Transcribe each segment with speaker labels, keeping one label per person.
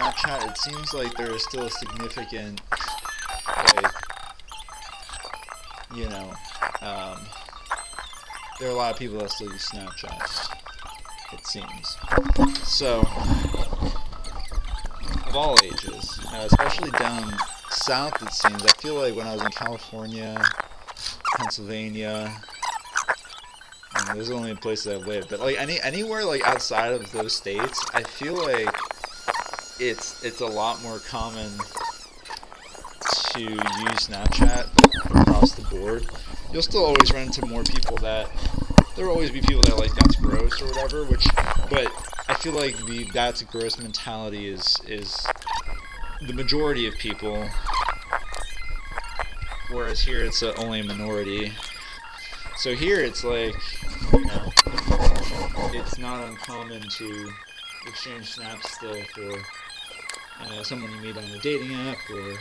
Speaker 1: Snapchat. It seems like there is still a significant like, you know, um, there are a lot of people that still use Snapchat. It seems. So, of all ages, uh, especially down south, it seems. I feel like when I was in California, Pennsylvania, and those are the only places I've lived, but like any anywhere like outside of those states, I feel like it's it's a lot more common to use Snapchat across the board. You'll still always run into more people that there will always be people that like that's gross or whatever, which but I feel like the that's gross mentality is is the majority of people whereas here it's a, only a minority. So here it's like you know, it's not uncommon to exchange snaps still for someone you meet on a dating app or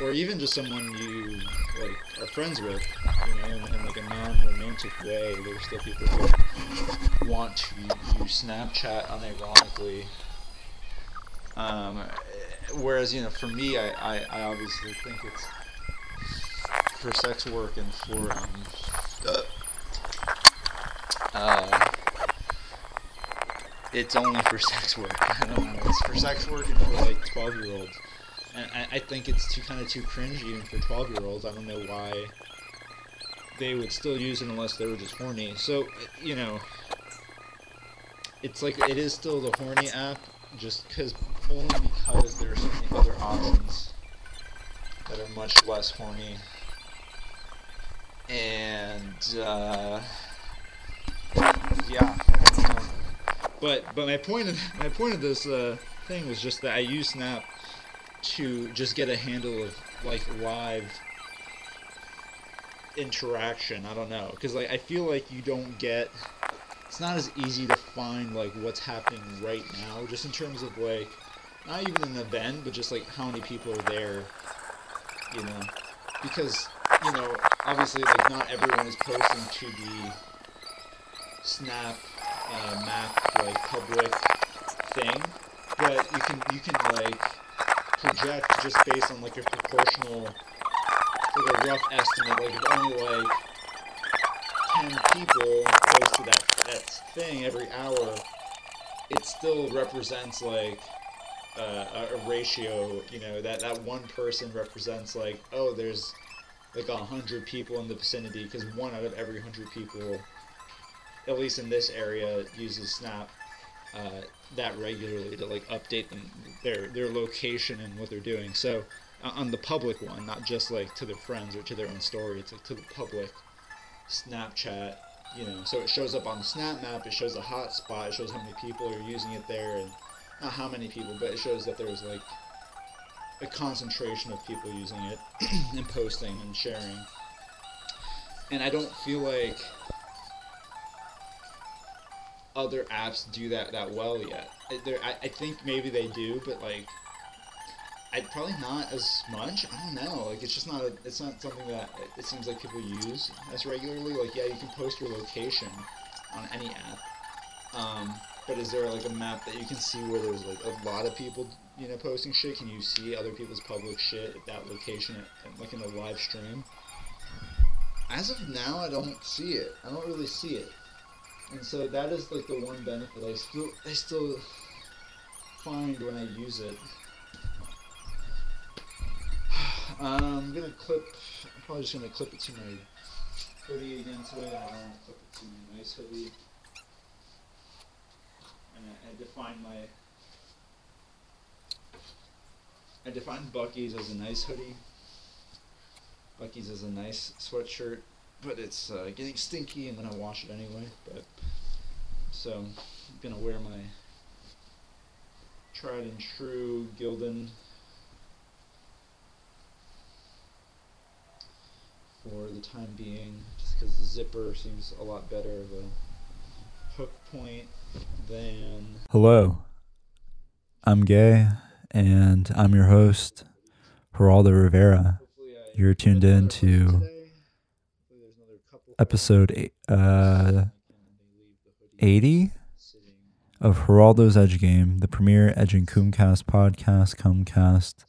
Speaker 1: or even just someone you like are friends with, you know, in, in like a non-romantic way. There's still people who want to use Snapchat unironically. Um, whereas you know, for me, I, I, I obviously think it's for sex work and for um, uh, it's only for sex work. I don't know. It's for sex work and for like twelve year olds. And I, I think it's too kind of too cringy even for twelve year olds. I don't know why they would still use it unless they were just horny. So you know, it's like it is still the horny app, just because only because there are so many other options that are much less horny. And uh, yeah, um, but but my point of my point of this uh, thing was just that I use Snap to just get a handle of like live interaction. I don't know because like I feel like you don't get. It's not as easy to find like what's happening right now, just in terms of like not even an event, but just like how many people are there. You know, because you know obviously like not everyone is posting to the Snap uh, map like public thing, but you can you can like project just based on like a proportional, like a rough estimate. Like if only like ten people post to that that thing every hour, it still represents like uh, a, a ratio. You know that that one person represents like oh there's like a hundred people in the vicinity because one out of every hundred people at least in this area, uses Snap uh, that regularly to like update them their their location and what they're doing. So uh, on the public one, not just like to their friends or to their own story, it's like to the public Snapchat. You know, so it shows up on the Snap map. It shows a hotspot. It shows how many people are using it there, and not how many people, but it shows that there's like a concentration of people using it and posting and sharing. And I don't feel like other apps do that that well yet. I, I think maybe they do, but like, I probably not as much. I don't know. Like, it's just not. A, it's not something that it, seems like people use as regularly. Like, yeah, you can post your location on any app. Um, but is there like a map that you can see where there's like a lot of people, you know, posting shit? Can you see other people's public shit at that location, at, like in the live stream? As of now, I don't see it. I don't really see it and so that is like the one benefit I still I still find when I use it. Um, I'm gonna clip. I'm probably just gonna clip it to my hoodie again today. I want to clip it to my nice hoodie. And I, I define my. I define Buc-ee's as a nice hoodie. Buc-ee's as a nice sweatshirt but it's uh, getting stinky. I'm gonna wash it anyway. But so I'm gonna wear my tried and true Gildan for the time being, just because the zipper seems a lot better of a hook point than.
Speaker 2: Hello.
Speaker 1: I'm Gay, and I'm your host, Geraldo Rivera. You're tuned in to episode uh, 80 of Geraldo's Edge Game, the premier Edge and Coomcast podcast, Comcast.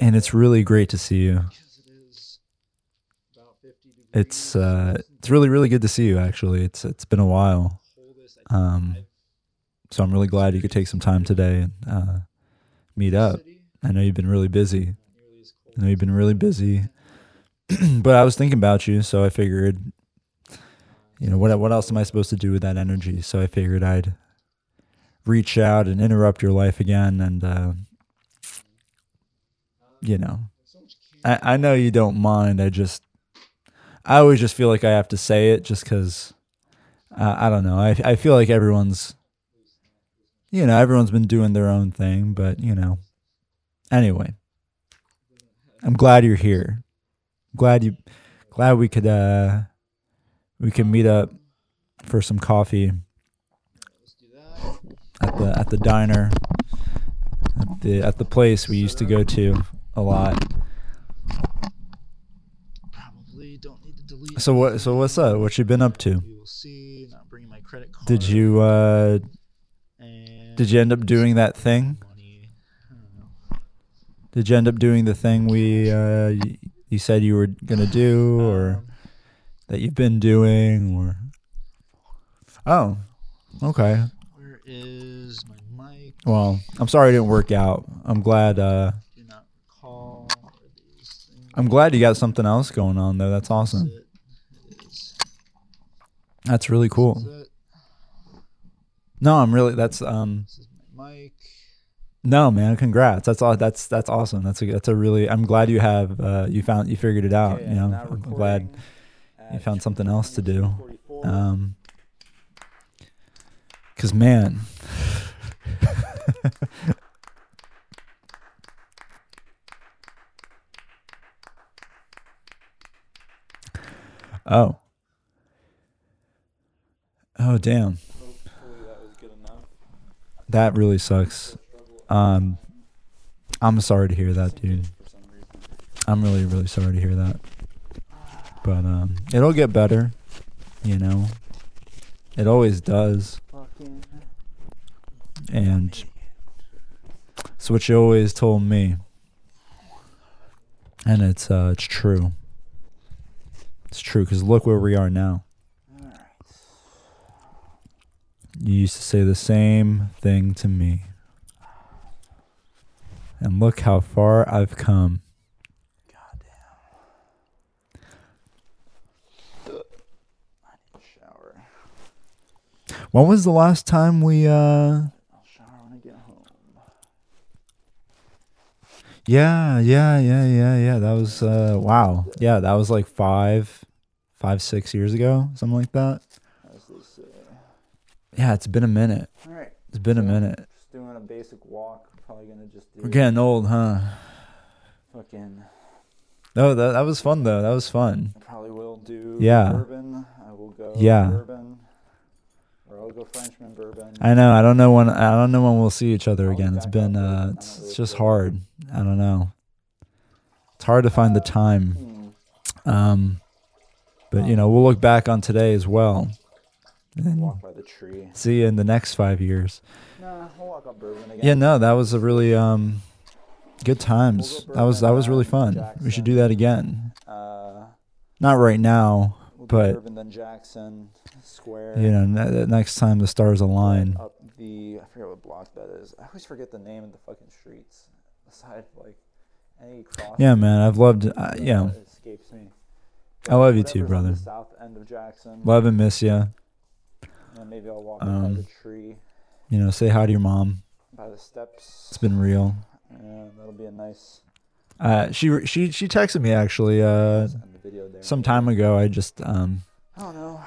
Speaker 1: And it's really great to see you. It's uh, it's really really good to see you. Actually, it's it's been a while. Um, so I'm really glad you could take some time today and uh, meet up. I know you've been really busy. I know you've been really busy, but I was thinking about you, so I figured, you know, what what else am I supposed to do with that energy? So I figured I'd reach out and interrupt your life again, and uh, you know, I I know you don't mind. I just I always just feel like I have to say it just because uh, I don't know. I I feel like everyone's you know everyone's been doing their own thing, but you know. Anyway, I'm glad you're here. Glad you, glad we could uh we could meet up for some coffee at the at the diner at the at the place we used to go to a lot.
Speaker 3: Probably don't need to delete.
Speaker 1: So what? So what's up? What you been up to?
Speaker 3: We will see. Not bringing my credit card.
Speaker 1: Did you uh did you end up doing that thing?
Speaker 3: money. I don't know.
Speaker 1: Did you end up doing the thing we uh you said you were gonna do or
Speaker 3: Um,
Speaker 1: that you've been doing or Oh, okay.
Speaker 3: where is my mic?
Speaker 1: Well, I'm sorry it didn't work out. I'm glad uh
Speaker 3: Do not recall. These things
Speaker 1: I'm glad you got something else going on though. That's awesome.
Speaker 3: Is it? It is.
Speaker 1: That's really cool. No, I'm really that's um
Speaker 3: This is my mic.
Speaker 1: No man, congrats. That's all that's that's awesome. That's a that's a really I'm glad you have uh you found you figured it out, you know. I'm glad you found something else to do. Um, cause man, oh, oh damn, that really sucks. Um, I'm sorry to hear that, dude. I'm really really sorry to hear that. But um, it'll get better, you know. It always does. And it's what you always told me. And it's uh it's true. It's true cuz look where we are now. You used to say the same thing to me. And look how far I've come.
Speaker 3: Shower.
Speaker 1: When was the last time we uh
Speaker 3: I'll shower when I get home.
Speaker 1: Yeah, yeah, yeah, yeah, yeah. That was uh wow. Yeah, that was like five five, six years ago, something like that.
Speaker 3: As they say.
Speaker 1: Yeah, it's been a minute.
Speaker 3: All right.
Speaker 1: It's been a minute.
Speaker 3: Just doing a basic walk. Probably gonna just do.
Speaker 1: We're getting old, huh?
Speaker 3: Fucking.
Speaker 1: No, that that was fun though. That was fun.
Speaker 3: I probably will do.
Speaker 1: Yeah.
Speaker 3: Bourbon. I will go.
Speaker 1: Yeah.
Speaker 3: Bourbon. Or I'll go Frenchmen bourbon.
Speaker 1: I know. I don't know when I don't know when we'll see each other
Speaker 3: I'll be
Speaker 1: again. It's
Speaker 3: back
Speaker 1: been uh it's,
Speaker 3: don't
Speaker 1: it's just hard. I don't know. It's hard to find the time.
Speaker 3: Hmm.
Speaker 1: Um but you know, we'll look back on today as well. And
Speaker 3: Walk by the tree.
Speaker 1: see you in the next 5 years.
Speaker 3: Nah, walk up bourbon again.
Speaker 1: Yeah, no, that was a really um good times.
Speaker 3: We'll
Speaker 1: That was that was really fun. We should do that again.
Speaker 3: Uh,
Speaker 1: Not right now,
Speaker 3: we'll
Speaker 1: But-
Speaker 3: then Jackson Square.
Speaker 1: you know, ne- next time the stars align.
Speaker 3: Up the I forget what block that is. I always forget the name of the fucking streets. Aside like any cross.
Speaker 1: Yeah, man, I've loved uh, yeah.
Speaker 3: Escapes me.
Speaker 1: I love you too, brother.
Speaker 3: The south end of Jackson.
Speaker 1: Love and miss you.
Speaker 3: Maybe I'll walk
Speaker 1: Um,
Speaker 3: the tree
Speaker 1: You know, say hi to your mom.
Speaker 3: by the steps.
Speaker 1: It's been real.
Speaker 3: And that'll be a nice.
Speaker 1: Uh, she she she texted me actually uh
Speaker 3: nice end the video there.
Speaker 1: some time ago. I just um
Speaker 3: I don't know.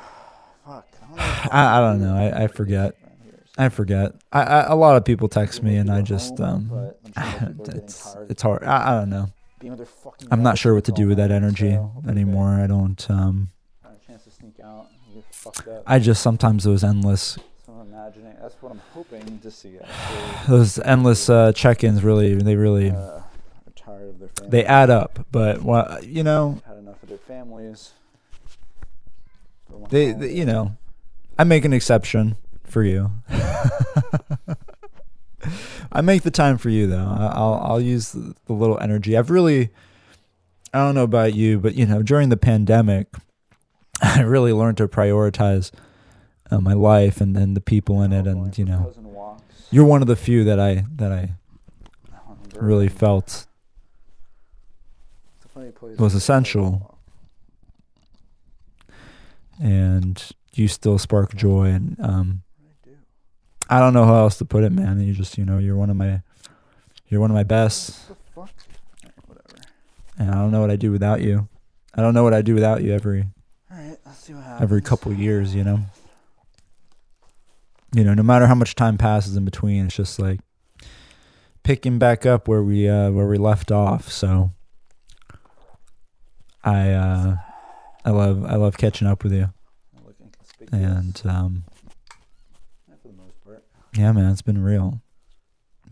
Speaker 3: Fuck. I don't know. if
Speaker 1: I- don't know. I- I forget.
Speaker 3: around here, so
Speaker 1: I forget. I, I a lot of people text me and I just um
Speaker 3: but I'm sure people are getting
Speaker 1: it's it's hard. I, I don't know.
Speaker 3: being with their fucking
Speaker 1: I'm not sure what to do with that energy
Speaker 3: so hopefully they
Speaker 1: anymore. I don't um
Speaker 3: find a chance to sneak out and get fucked up.
Speaker 1: I just sometimes it was endless
Speaker 3: So I'm imagining. That's what I'm hoping to see. Actually,
Speaker 1: those endless uh, check-ins really they really
Speaker 3: uh, are tired of their families.
Speaker 1: they add up. But what you know
Speaker 3: had enough of their families.
Speaker 1: They, they, you know I make an exception for you. I make the time for you though. I'll I'll use the, the little energy. I've really I don't know about you, but you know during the pandemic, I really learned to prioritize uh, my life and, and the people in it, and you know you're one of the few that I that I really felt
Speaker 3: It's a funny place
Speaker 1: was essential. and you still spark joy and um
Speaker 3: I do.
Speaker 1: I don't know how else to put it, man. You just, you know, you're one of my, you're one of my best,
Speaker 3: What the fuck? Alright, whatever.
Speaker 1: and I don't know what I do without you. I don't know what I do without you every
Speaker 3: Alright, let's see what happens.
Speaker 1: every couple of years. You know, you know, no matter how much time passes in between, it's just like picking back up where we uh where we left off. So I uh I love I love catching up with you, and um
Speaker 3: Yeah,
Speaker 1: man, it's been real.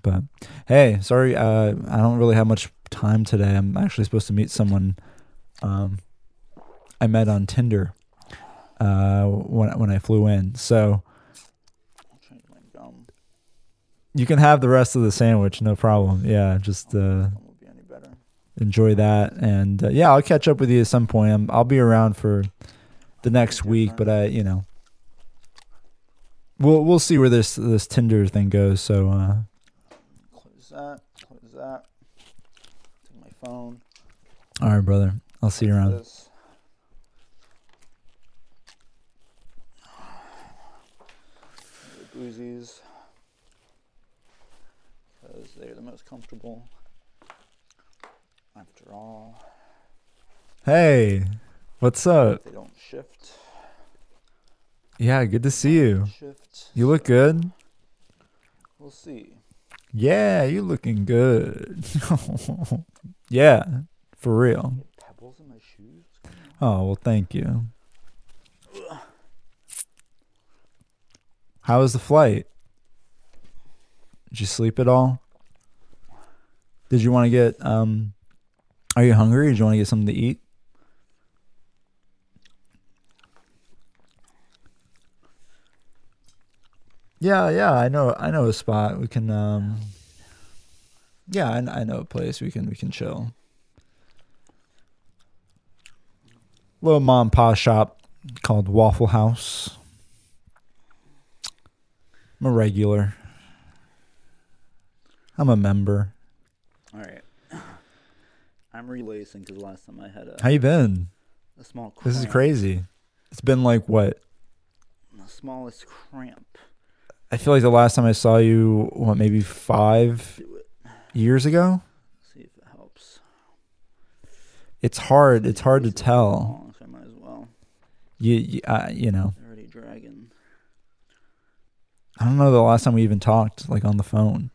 Speaker 1: But hey, sorry, uh, I don't really have much time today. I'm actually supposed to meet someone um, I met on Tinder uh, when when I flew in. So
Speaker 3: I'll change my gum.
Speaker 1: You can have the rest of the sandwich, no problem. Yeah, just uh,
Speaker 3: Gum will be any better.
Speaker 1: enjoy that, and uh, yeah, I'll catch up with you at some point. I'm, I'll be around for the next week, but I, you know, we'll we'll see where this this Tinder thing goes. So. Uh,
Speaker 3: Close that. Close that. Take my phone.
Speaker 1: all right, brother. I'll see you around.
Speaker 3: This. Boozies. Because they're the most comfortable. After all,
Speaker 1: Hey, what's up?
Speaker 3: they don't shift.
Speaker 1: Yeah, good to see you.
Speaker 3: Shift.
Speaker 1: You look good.
Speaker 3: We'll see.
Speaker 1: Yeah, you looking good. yeah, for real.
Speaker 3: Pebbles in my shoes.
Speaker 1: Oh well, thank you. How was the flight? Did you sleep at all? Did you want to get um? Are you hungry? Did you want to get something to eat? Yeah, yeah, I know, I know a spot we can. um Yeah, I, I know a place we can we can chill. Little mom and pop shop called Waffle House. I'm a regular. I'm a member.
Speaker 3: All right. I'm relacing because last time I had a,
Speaker 1: How you been?
Speaker 3: a small cramp.
Speaker 1: This is crazy. It's been like what?
Speaker 3: The smallest cramp.
Speaker 1: I feel like the last time I saw you, what, maybe five years ago?
Speaker 3: See if it helps.
Speaker 1: It's hard. It's hard to tell.
Speaker 3: long, so I might as well.
Speaker 1: You, you, uh, you know,
Speaker 3: Already dragging.
Speaker 1: I don't know the last time we even talked, like on the phone.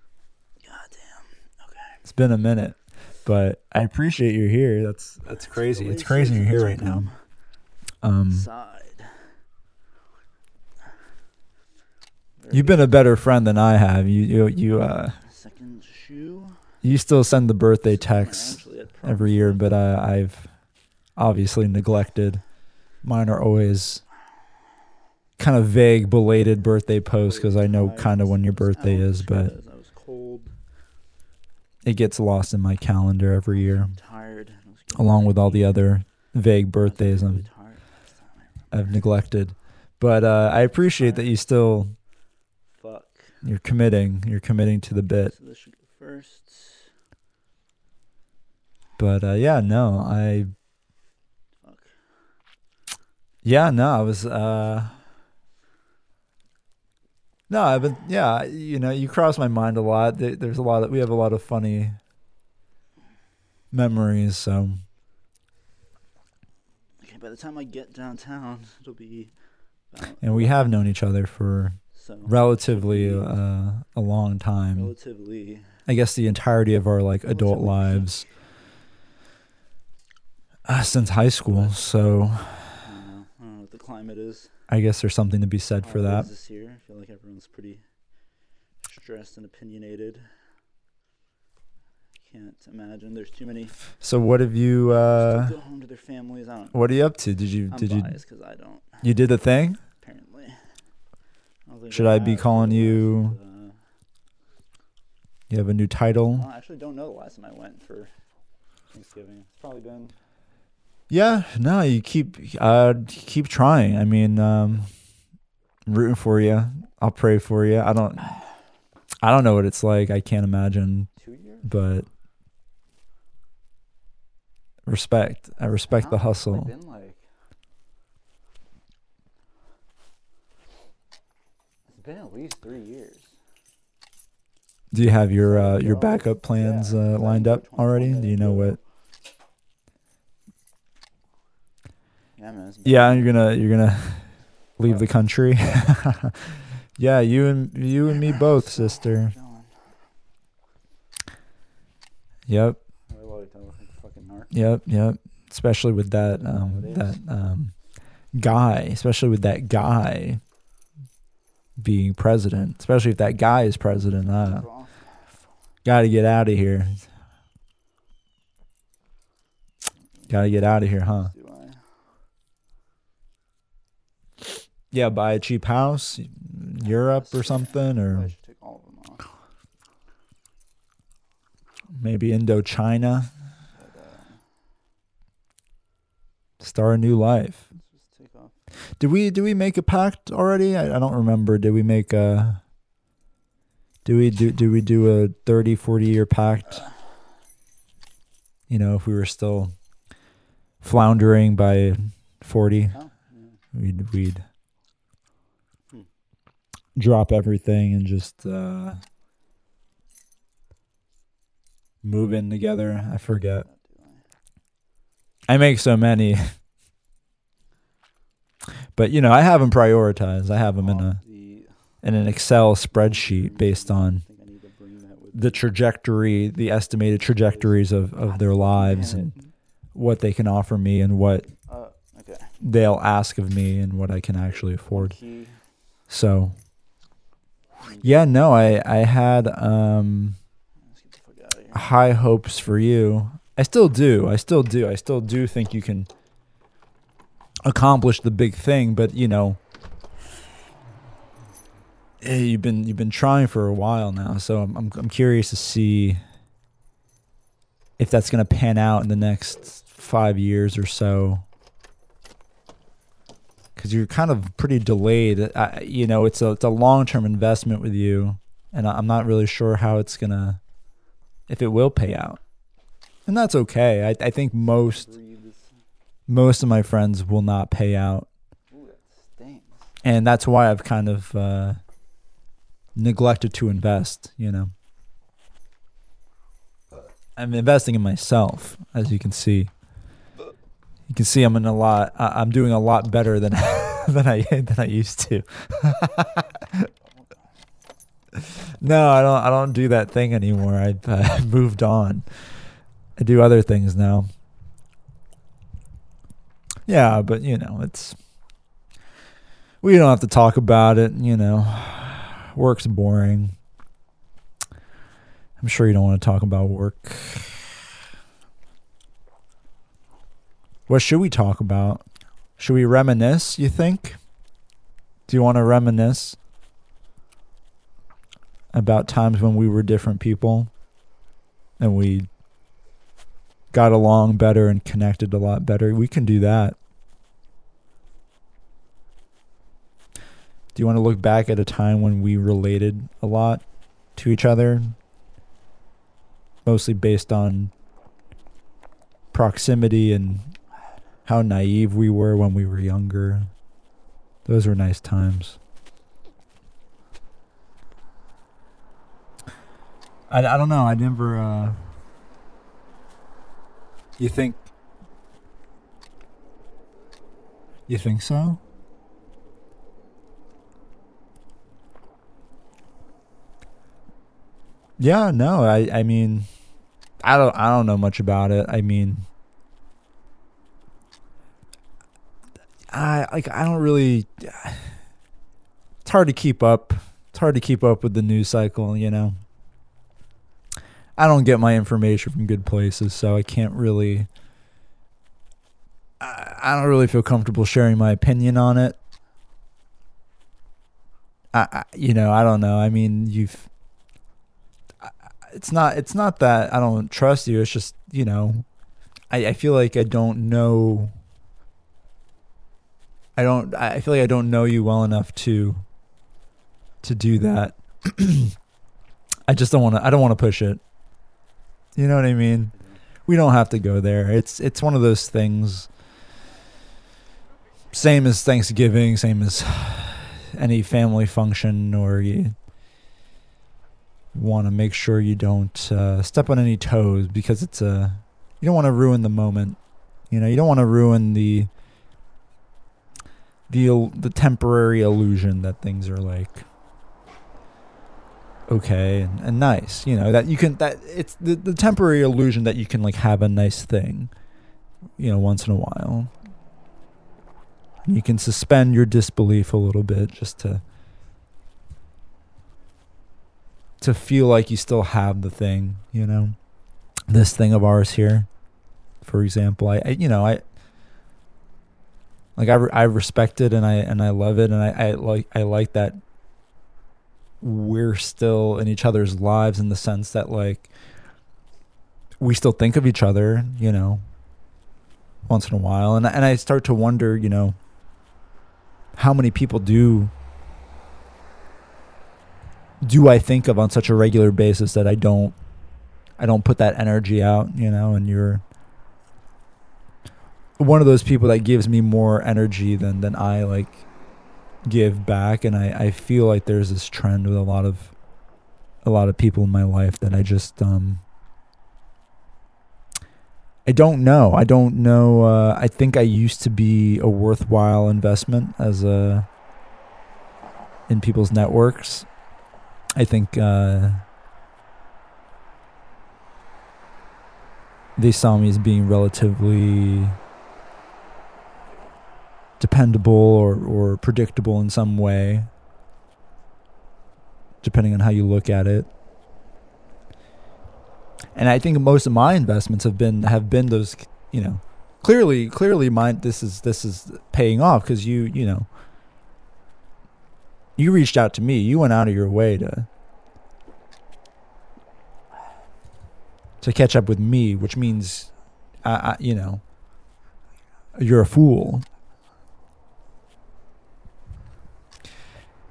Speaker 3: Goddamn. Okay.
Speaker 1: It's been a minute, but I appreciate you're here. That's that's crazy. It's crazy you're here right now. Um,
Speaker 3: Side.
Speaker 1: you've been a better friend than I have. You, you, you, uh,
Speaker 3: second shoe.
Speaker 1: you still send the birthday
Speaker 3: Somewhere
Speaker 1: texts
Speaker 3: actually at prom
Speaker 1: every year, but uh, I've obviously neglected. Mine are always kind of vague, belated birthday posts because I know kind of when your birthday is, but
Speaker 3: I was cold,
Speaker 1: it gets lost in my calendar every year.
Speaker 3: I was getting
Speaker 1: along with all the other vague birthdays I'm,
Speaker 3: tired last time I remember.
Speaker 1: I've neglected. But uh, I appreciate that you still
Speaker 3: Fuck.
Speaker 1: you're committing. You're committing to the bit.
Speaker 3: So this should go first.
Speaker 1: But uh, yeah, no, I
Speaker 3: Fuck.
Speaker 1: Yeah, no, I was uh No, I've yeah, you know, you cross my mind a lot. There's a lot of we have a lot of funny memories, so
Speaker 3: Okay, by the time I get downtown, it'll be. About
Speaker 1: and we have known each other for
Speaker 3: so
Speaker 1: relatively uh, a long time.
Speaker 3: relatively.
Speaker 1: I guess the entirety of our like adult lives uh, since high school. So
Speaker 3: I don't know. I don't know what the climate is.
Speaker 1: I guess there's something to be said for that.
Speaker 4: This year, I feel like everyone's pretty stressed and opinionated. Can't imagine there's too many.
Speaker 1: So what have you? Uh,
Speaker 4: go home to their families. I don't.
Speaker 1: what are you up to? Did you?
Speaker 4: I'm
Speaker 1: did you?
Speaker 4: because I don't.
Speaker 1: You did the thing.
Speaker 4: Apparently. I
Speaker 1: Should
Speaker 4: I
Speaker 1: be calling you-
Speaker 4: uh,
Speaker 1: You have a new title.
Speaker 4: I actually don't know the last time I went for Thanksgiving. It's probably been.
Speaker 1: Yeah, no, you keep uh keep trying. I mean, um I'm rooting for you. I'll pray for you. I don't I don't know what it's like. I can't imagine,
Speaker 4: Two years?
Speaker 1: but respect. I respect the hustle.
Speaker 4: Like been like. It's been at least three years.
Speaker 1: Do you have your uh your backup plans uh lined up already? Do you know what
Speaker 4: Yeah,
Speaker 1: you're to you're to leave the country. yeah, you and you and me both, sister. Yep.
Speaker 4: I look like a fucking narc.
Speaker 1: Yep, yep. Especially with that um that um guy, especially with that guy being president, especially if that guy is president. Uh, got to get out of here. Got to get out of here, huh?
Speaker 4: do I?
Speaker 1: Yeah, buy a cheap house, in Europe or something, or
Speaker 4: should take all of them off.
Speaker 1: maybe Indochina. Start a new life.
Speaker 4: let's just take off.
Speaker 1: Did we did we make a pact already? I, I don't remember. Did we make a do we do do we do a 30 40 year pact? You know, if we were still floundering by 40,
Speaker 4: Oh,
Speaker 1: we'd we'd. Drop everything and just uh move in together. I forget.
Speaker 4: I.
Speaker 1: Make so many. But you know, I have them prioritized. I have them in a in an Excel spreadsheet based on
Speaker 4: I think I need to bring that with
Speaker 1: the trajectory, the estimated trajectories of, of their lives and what they can offer me and what
Speaker 4: Uh,
Speaker 1: they'll ask of me and what I can actually afford. So yeah, no, I I had um high hopes for you. I still do. I still do. I still do think you can accomplish the big thing, but you know, eh, you've been you've been trying for a while now, so I'm I'm, I'm curious to see if that's going to pan out in the next 5 years or so. Cuz you're kind of pretty delayed. I, you know, it's a it's a long-term investment with you, and I- I'm not really sure how it's going to if it will pay out. And that's okay. I, I think most most of my friends will not pay out.
Speaker 4: Ooh, that.
Speaker 1: And that's why I've kind of uh, neglected to invest, you know. I'm investing in myself, as you can see. You can see I'm in a lot. I'm doing a lot better than than I than I used to. no, I don't. I don't do that thing anymore. I I moved on. I do other things now. Yeah, but you know, it's we don't have to talk about it, you know. Work's boring. I'm sure you don't want to talk about work. What should we talk about? Should we reminisce, you think? Do you want to reminisce about times when we were different people and we got along better and connected a lot better? We can do that. Do you want to look back at a time when we related a lot to each other? Mostly based on proximity and how naive we were when we were younger. Those were nice times. I, I don't know. I never. Uh, you think. You think so? Yeah, no, I I mean I don't I don't know much about it. I mean I like I don't really. It's hard to keep up. It's hard to keep up with the news cycle. You know. I don't get my information from good places, so I can't really. I, I don't really feel comfortable sharing my opinion on it. I, I you know, I don't know. I mean, you've. I- It's not. It's not that I don't trust you. It's just you know, I, I feel like I don't know. I don't. I feel like I don't know you well enough to. To do that. I just don't want to. I don't want to push it. You know what I mean? We don't have to go there. It's it's one of those things. Same as Thanksgiving, same as any family function, or you want to make sure you don't uh, step on any toes because it's a. You don't want to ruin the moment. You know, you don't want to ruin the the the temporary illusion that things are like okay and, and nice you know that you can that it's the, the temporary illusion that you can like have a nice thing you know once in a while. And you can suspend your disbelief a little bit just to to feel like you still have the thing you know? This thing of ours here for example i, I you know i like I, re- I respect it and I and I love it and I, I like I like that we're still in each other's lives in the sense that like we still think of each other, you know, once in a while. And and I start to wonder, you know, how many people do do I think of on such a regular basis that I don't I don't put that energy out, you know, and you're one of those people that gives me more energy than than I like give back and I, I feel like there's this trend with a lot of a lot of people in my life that I just um I don't know. I don't know uh I think I used to be a worthwhile investment as a in people's networks. I think uh they saw me as being relatively dependable or, or predictable in some way, depending on how you look at it. And I think most of my investments have been have been those, you know, clearly clearly mine this is this is paying off because you you know you reached out to me, you went out of your way to to catch up with me, which means, I, I you know, you're a fool.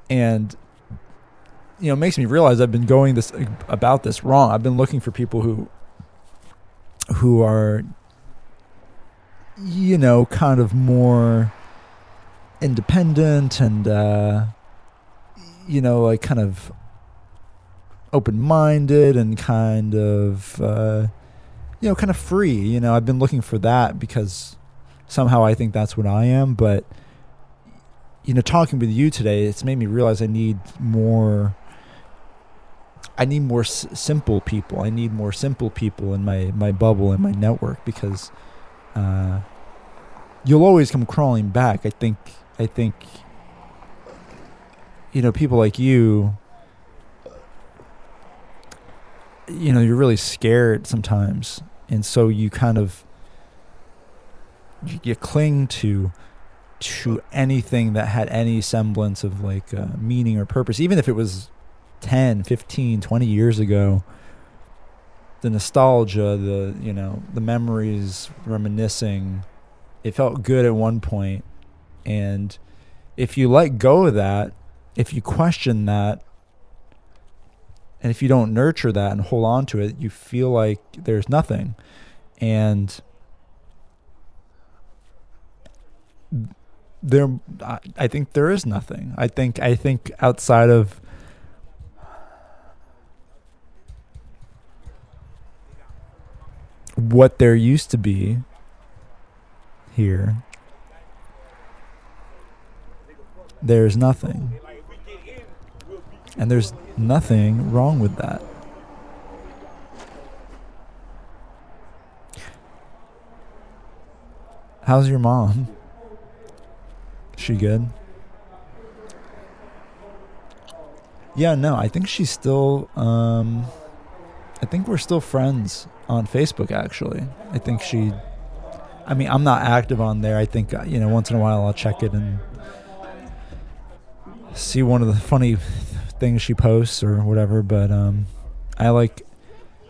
Speaker 1: And you know makes me realize I've been going this about this wrong. I've been looking for people who who are you know kind of more independent and uh you know like kind of open-minded and kind of uh you know kind of free you know i've been looking for that because somehow i think that's what i am but you know, talking with you today, it's made me realize I need more. I need more s- simple people. I need more simple people in my my bubble and my network because uh, you'll always come crawling back. I think. I think. You know, people like you. You know, you're really scared sometimes, and so you kind of you, you cling to to anything that had any semblance of like uh, meaning or purpose even if it was 10 15 20 years ago the nostalgia the you know the memories reminiscing it felt good at one point. point and if you let go of that if you question that and if you don't nurture that and hold on to it you feel like there's nothing and there I, think there is nothing. I think i think outside of what there used to be here there's nothing. And there's nothing wrong with that. How's your mom she good? Yeah, no, I think she's still. Um, I think we're still friends on Facebook. Actually, I think she. I mean, I'm not active on there. I think uh, you know once in a while I'll check it and see one of the funny things she posts or whatever. But um, I like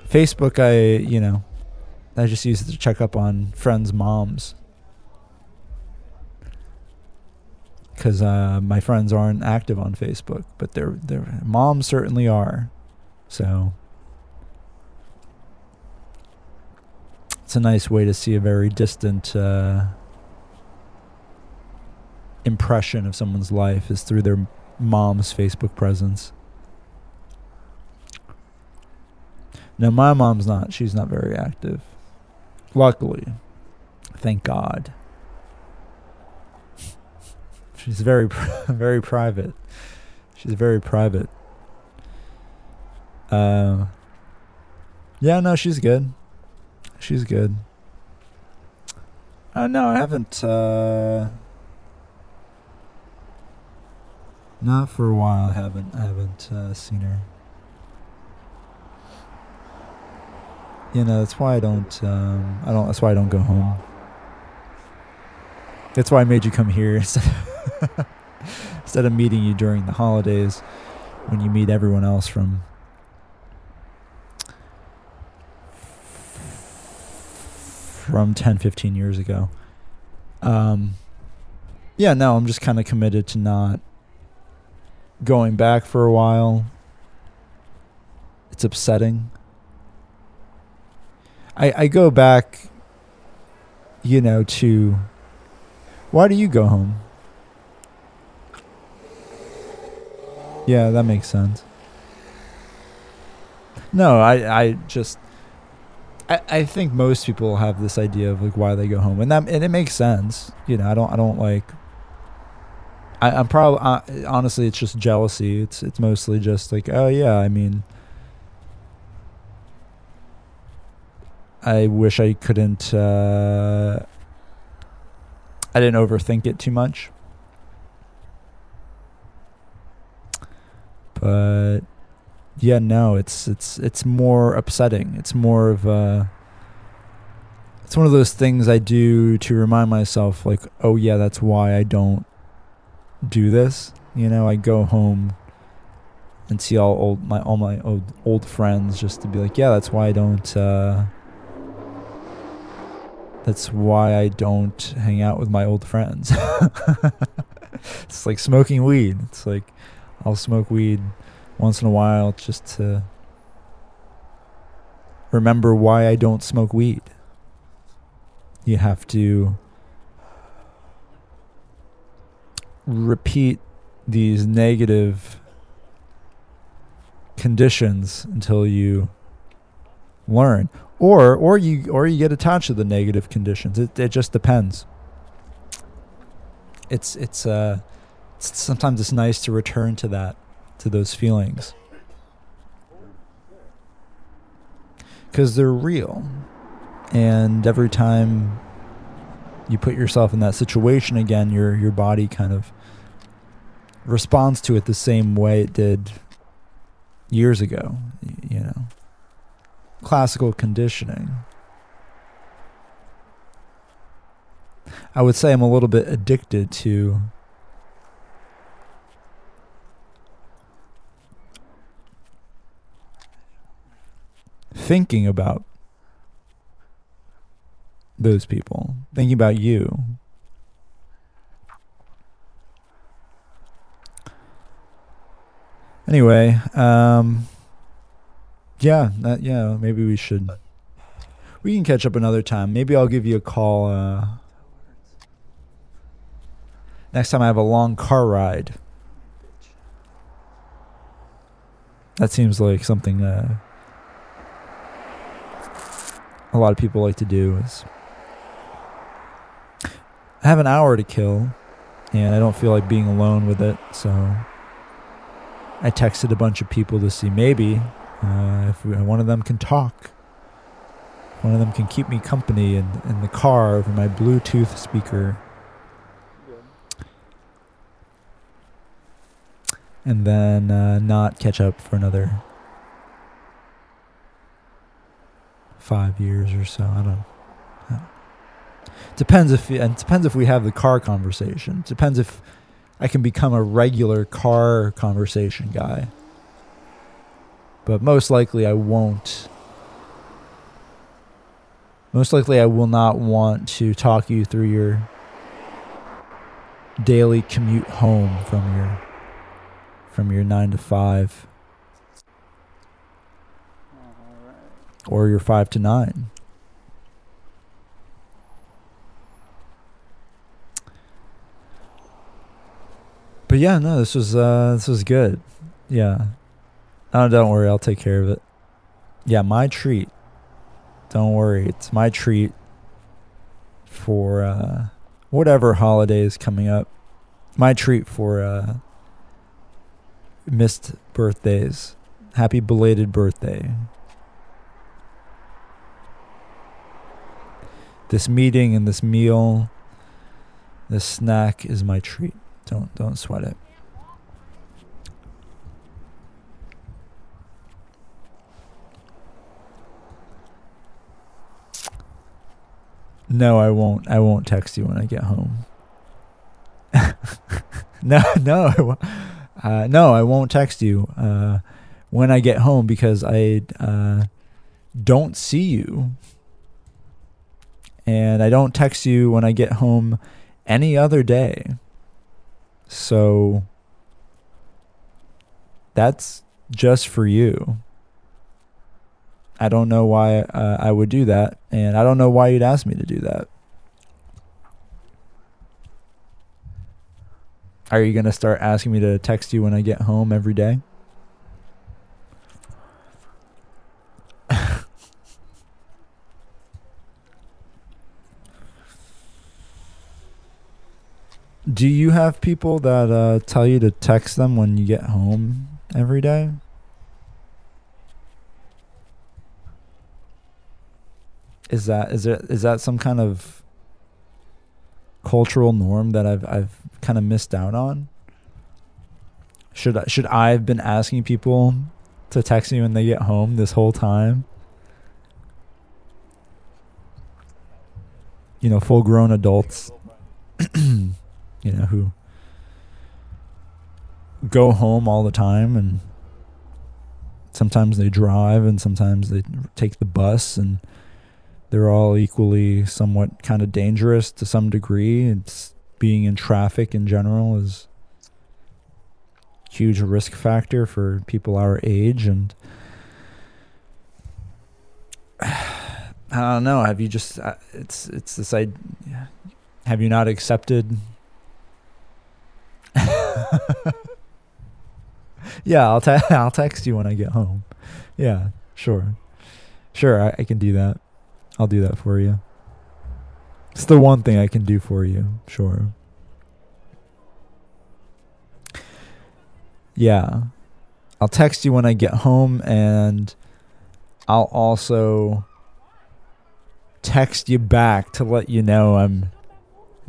Speaker 1: Facebook. I you know, I just use it to check up on friends' moms because uh, my friends aren't active on Facebook, but their their moms certainly are. So it's a nice way to see a very distant uh, impression of someone's life is through their mom's Facebook presence. Now, my mom's not. She's not very active. Luckily, thank God. She's very, very private. She's very private. Uh, yeah, no, she's good. She's good. Uh, no, I haven't. Uh, not for a while. I haven't. I haven't uh, seen her. You know, that's why I don't. Um, I don't. That's why I don't go home. That's why I made you come here instead of, meeting you during the holidays when you meet everyone else from from 10 15 years ago. Um yeah no i'm just kind of committed to not going back for a while. It's upsetting. I i go back you know to why do you go home yeah that makes sense no i i just I, I think most people have this idea of like why they go home, and that and it makes sense. You know, I don't I don't like. I, I'm probably honestly, it's just jealousy. It's it's mostly just like, oh yeah, I mean, I wish I couldn't. Uh, I didn't overthink it too much, but yeah, no, it's it's it's more upsetting. It's more of a it's one of those things I do to remind myself like, oh yeah, that's why I don't do this. You know, I go home and see all old my all my old old friends just to be like, yeah, that's why I don't uh that's why I don't hang out with my old friends. it's like smoking weed. It's like I'll smoke weed once in a while just to remember why I don't smoke weed. You have to repeat these negative conditions until you learn. Or or you or you get attached to the negative conditions. It it just depends. It's it's uh sometimes it's nice to return to that to those feelings because they're real. And every time you put yourself in that situation again, your your body kind of responds to it the same way it did years ago. You know, classical conditioning. I would say I'm a little bit addicted to thinking about those people, thinking about you. Anyway, um, yeah, that, yeah, maybe we should. We can catch up another time. Maybe I'll give you a call uh, next time I have a long car ride. That seems like something uh, a lot of people like to do is I have an hour to kill and I don't feel like being alone with it. So I texted a bunch of people to see maybe uh, if one of them can talk. One of them can keep me company in, in the car over my Bluetooth speaker. and then uh, not catch up for another five years or so. I don't. Don't. Depends if and depends if we have the car conversation. Depends if I can become a regular car conversation guy. But most likely I won't. Most likely I will not want to talk you through your daily commute home from your from your 9 to 5
Speaker 4: All right.
Speaker 1: Or your 5 to 9. But yeah, no, this was uh this was good. Yeah. Oh, don't worry, I'll take care of it. Yeah, my treat. Don't worry, it's my treat for uh whatever holiday is coming up. My treat for uh missed birthdays. Happy belated birthday. This meeting and this meal, this snack is my treat. Don't don't sweat it. No, I won't. I won't text you when I get home. no, no, Uh, no, I won't text you uh, when I get home because I uh, don't see you, and I don't text you when I get home any other day. So that's just for you. I don't know why uh, I would do that, and I don't know why you'd ask me to do that. Are you going to start asking me to text you when I get home every day? Do you have people that uh, tell you to text them when you get home every day? Is that is it is that some kind of cultural norm that I've I've kind of missed out on? Should I, should I have been asking people to text me when they get home this whole time? You know, full grown adults, you know, who go home all the time and sometimes they drive and sometimes they take the bus and they're all equally somewhat kind of dangerous to some degree. It's being in traffic in general is huge risk factor for people our age and I don't know. Have you just uh, it's it's this I have you not accepted Yeah, I'll te- I'll text you when I get home. Yeah, sure. Sure, I, I can do that. I'll do that for you. It's the one thing I can do for you, sure. Yeah. I'll text you when I get home and I'll also text you back to let you know I'm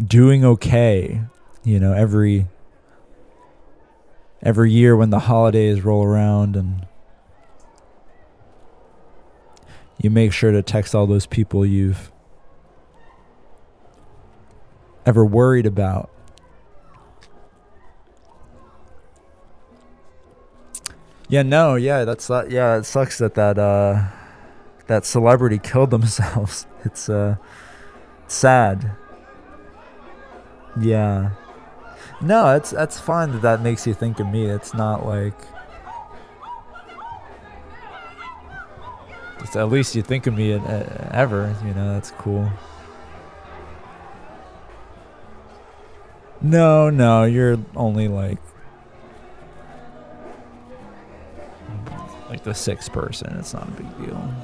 Speaker 1: doing okay. You know, every every year when the holidays roll around and you make sure to text all those people you've ever worried about. Yeah, no, yeah, that's uh, yeah, it sucks that that uh that celebrity killed themselves. It's uh sad. Yeah. No, it's that's fine that that makes you think of me. It's not like it's at least you think of me uh, ever. You know, that's cool. No, no, you're only like like the sixth person. It's not a big deal.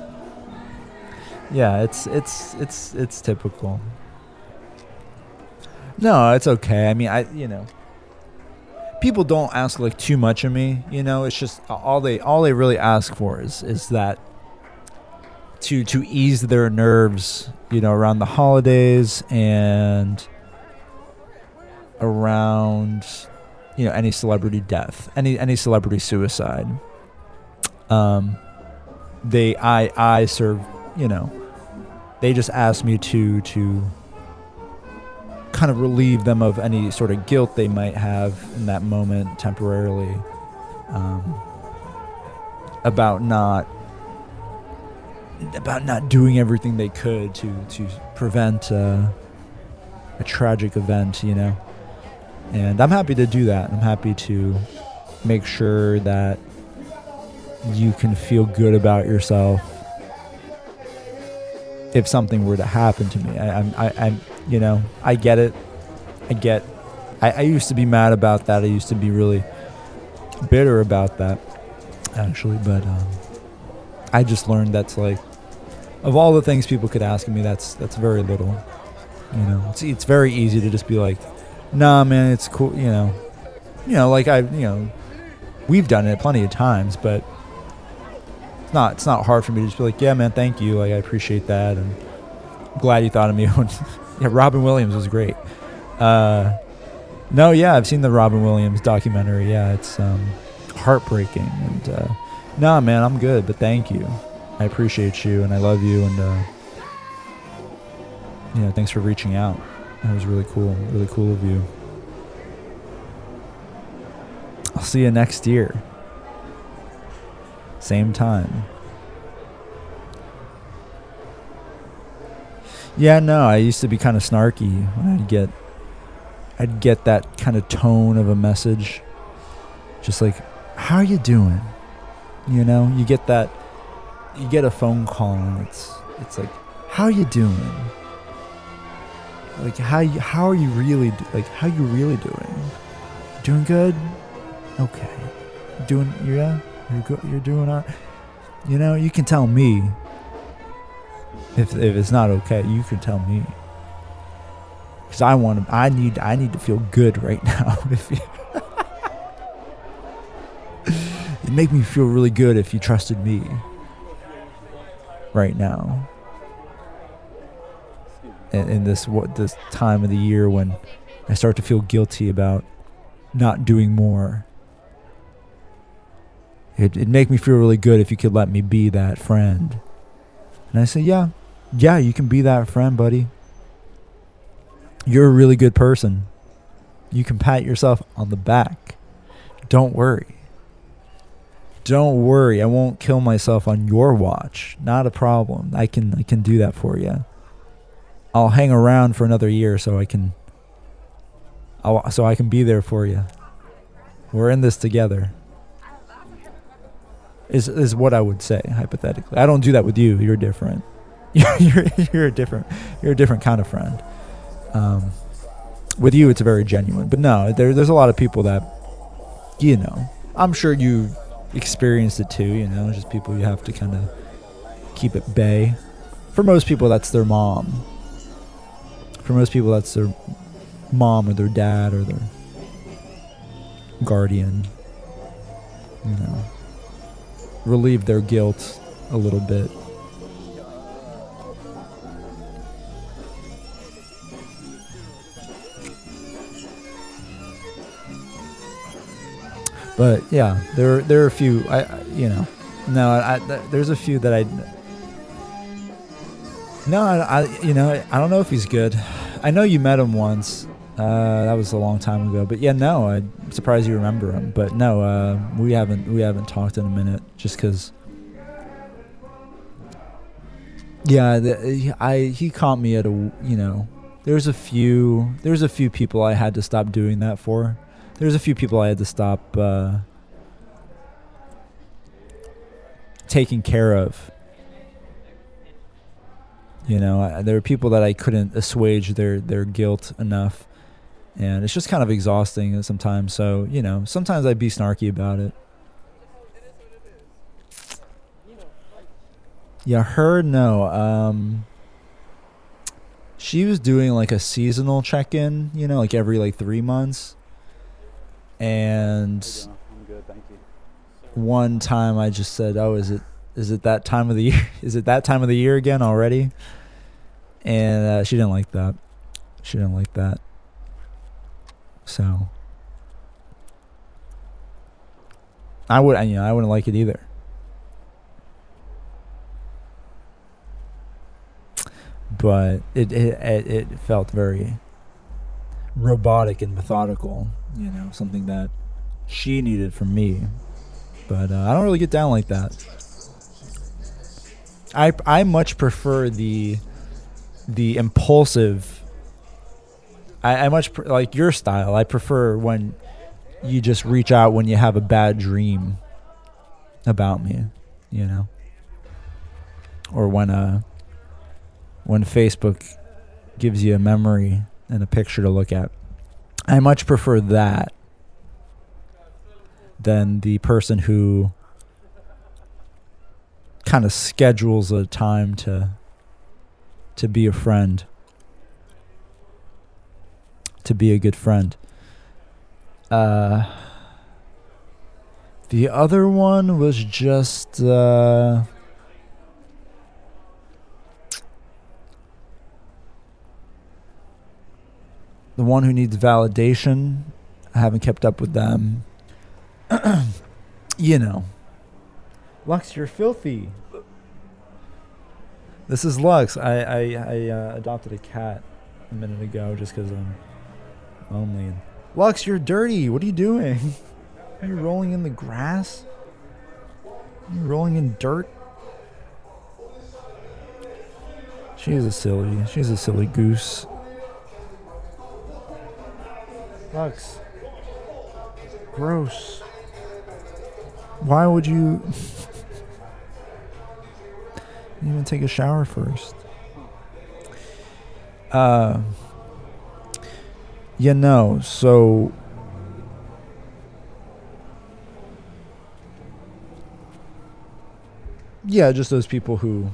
Speaker 1: Yeah, it's it's it's it's typical. No, it's okay. I mean, I you know, people don't ask like too much of me. You know, it's just all they all they really ask for is is that to to ease their nerves. You know, around the holidays and around you know any celebrity death, any any celebrity suicide. Um, they I I serve you know, they just asked me to to kind of relieve them of any sort of guilt they might have in that moment temporarily um, about not about not doing everything they could to to prevent uh, a tragic event, you know. And I'm happy to do that. I'm happy to make sure that you can feel good about yourself if something were to happen to me. I, I'm, I, I'm, you know, I get it. I get. I, I used to be mad about that. I used to be really bitter about that, actually. But um, I just learned that's like, of all the things people could ask me, that's that's very little. You know, it's it's very easy to just be like, nah, man, it's cool. You know, you know, like I, you know, we've done it plenty of times, but it's not it's not hard for me to just be like, yeah, man, thank you. Like I appreciate that, and I'm glad you thought of me. Yeah, Robin Williams was great. Uh, no, yeah, I've seen the Robin Williams documentary. Yeah, it's um, heartbreaking, and uh, nah, man, I'm good, but thank you. I appreciate you, and I love you, and uh, know, thanks for reaching out. That was really cool, really cool of you. I'll see you next year. Same time. Yeah, no, I used to be kind of snarky when I'd get I'd get that kind of tone of a message. Just like, "How are you doing?" You know, you get that you get a phone call and it's it's like, "How are you doing?" Like how you, how are you really like how you really doing? Doing good? Okay. Doing yeah? You're good. You're doing all. You know, you can tell me if if it's not okay. You can tell me because I want to. I need. I need to feel good right now. if you, it make me feel really good if you trusted me right now. In, in this what this time of the year when I start to feel guilty about not doing more. It, it'd make me feel really good if you could let me be that friend. And I said, yeah, yeah, you can be that friend, buddy. You're a really good person. You can pat yourself on the back. Don't worry. Don't worry. I won't kill myself on your watch. Not a problem. I can I can do that for you. I'll hang around for another year so I can I'll, so I can be there for you. We're in this together. Is is what I would say hypothetically. I don't do that with you. You're different. You're you're, a different you're a different kind of friend. Um, with you, it's very genuine. But no, there, there's a lot of people that, you know, I'm sure you've experienced it too. You know, just people you have to kind of keep at bay. For most people, that's their mom. For most people, that's their mom or their dad or their guardian. You know, relieve their guilt a little bit. But yeah, there there are a few. I, I you know, no, I, there's a few that I. No, I, I you know I don't know if he's good. I know you met him once. Uh, that was a long time ago. But yeah, no, I'm surprised you remember him. But no, uh, we haven't we haven't talked in a minute just because. Yeah, the, I he caught me at a you know, there's a few there's a few people I had to stop doing that for. There's a few people I had to stop uh, taking care of. You know, I, there were people that I couldn't assuage their their guilt enough, and it's just kind of exhausting sometimes. So you know, sometimes I'd be snarky about it. Yeah, her no. Um, she was doing like a seasonal check-in, you know, like every like three months. And
Speaker 4: good,
Speaker 1: one time I just said, "Oh, is it is it that time of the year? Is it that time of the year again already?" And uh, she didn't like that. She didn't like that. So I would, you know, I wouldn't like it either. But it it it, felt very robotic and methodical. You know, something that she needed from me. But uh, I don't really get down like that. I I much prefer the the impulsive. I, I much like your style. I prefer when you just reach out when you have a bad dream about me, you know, or when uh when Facebook gives you a memory and a picture to look at. I much prefer that than the person who kind of schedules a time to to be a friend to be a good friend uh the other one was just uh the one who needs validation i haven't kept up with them you know Lux, you're filthy. This is Lux. I I, I uh, adopted a cat a minute ago just because I'm lonely. Lux, you're dirty. What are you doing? Are you rolling in the grass? Are you rolling in dirt? She's a silly. She's a silly goose. Lux. Gross. Why would you even take a shower first? Uh, you know, so yeah, just those people who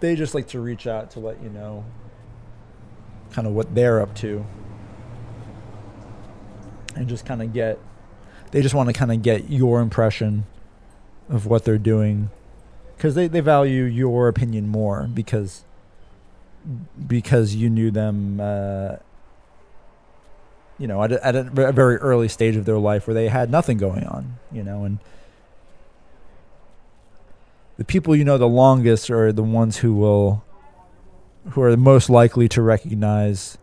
Speaker 1: they just like to reach out to let you know kind of what they're up to. And just kind of get they just want to kind of get your impression of what they're doing. Because they, they value your opinion more because because you knew them uh, you know at a, at a very early stage of their life where they had nothing going on you know and the people you know the longest are the ones who will who are the most likely to recognize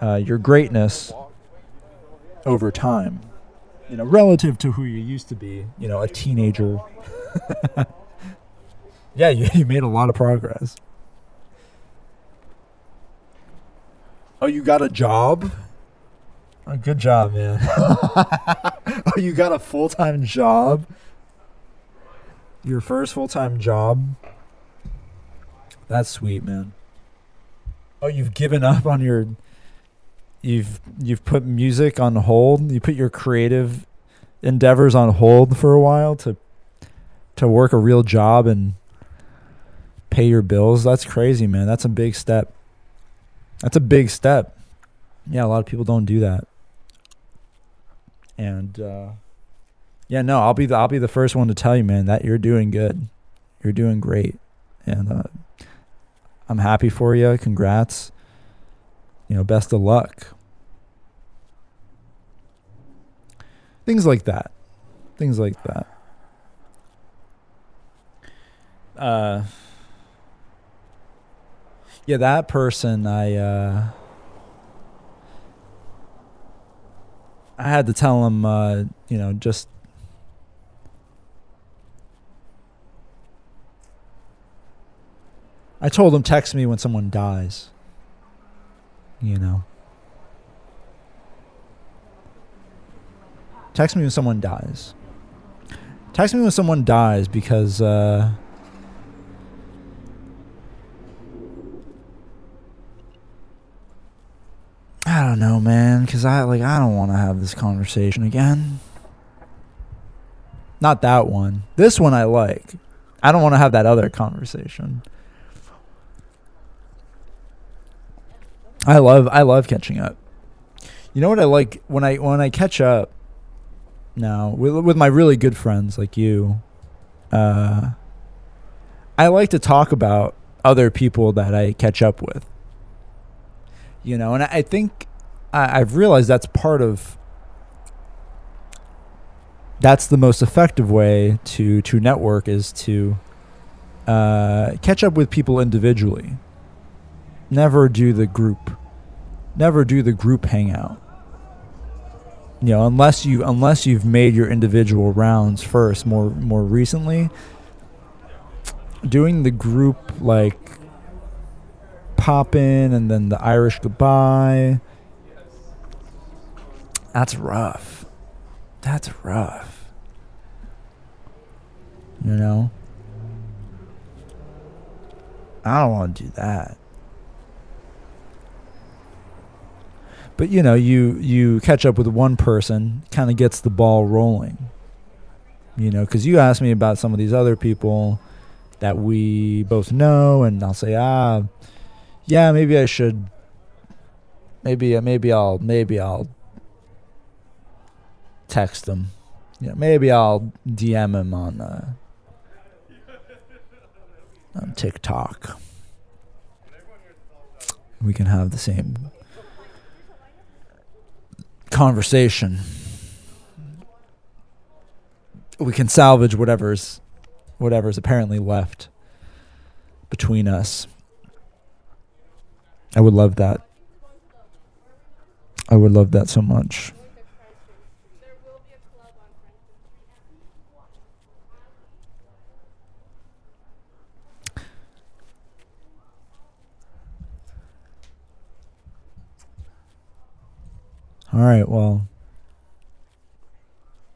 Speaker 1: uh, your greatness over time you know relative to who you used to be you know a teenager. Yeah you, you made a lot of progress oh you got a job? Oh, good job man. Oh you got a full-time job? Your first full-time job? That's sweet man. Oh you've given up on your you've you've put music on hold? You put your creative endeavors on hold for a while to to work a real job and pay your bills? That's crazy man. That's a big step that's a big step. Yeah a lot of people don't do that. And uh yeah no i'll be the i'll be the first one to tell you man that you're doing good. You're doing great. And uh i'm happy for you congrats. You know best of luck. Things like that. Things like that. Uh yeah that person i uh i had to tell him uh you know just i told him text me when someone dies you know. Text me when someone dies. Text me when someone dies because uh I don't know, man, cuz I like I don't want to have this conversation again. Not that one. This one I like. I don't want to have that other conversation. I love I love catching up. You know what I like when I when I catch up now with with my really good friends like you. Uh I like to talk about other people that I catch up with. You know, and I, think I, I've realized that's part of that's the most effective way to to network is to uh, catch up with people individually. Never do the group. Never do the group hangout. You know, unless you unless you've made your individual rounds first. More more recently, doing the group like pop in and then the Irish goodbye. That's rough. That's rough. You know? I don't want to do that. But you know, you you catch up with one person, kind of gets the ball rolling. You know, because you asked me about some of these other people that we both know, and I'll say, ah, yeah, maybe I should. Maybe maybe I'll maybe I'll text him. Yeah, maybe I'll DM him on uh, on TikTok. We can have the same conversation. We can salvage whatever's whatever's apparently left between us. I would love that. I would love that so much. All right, well,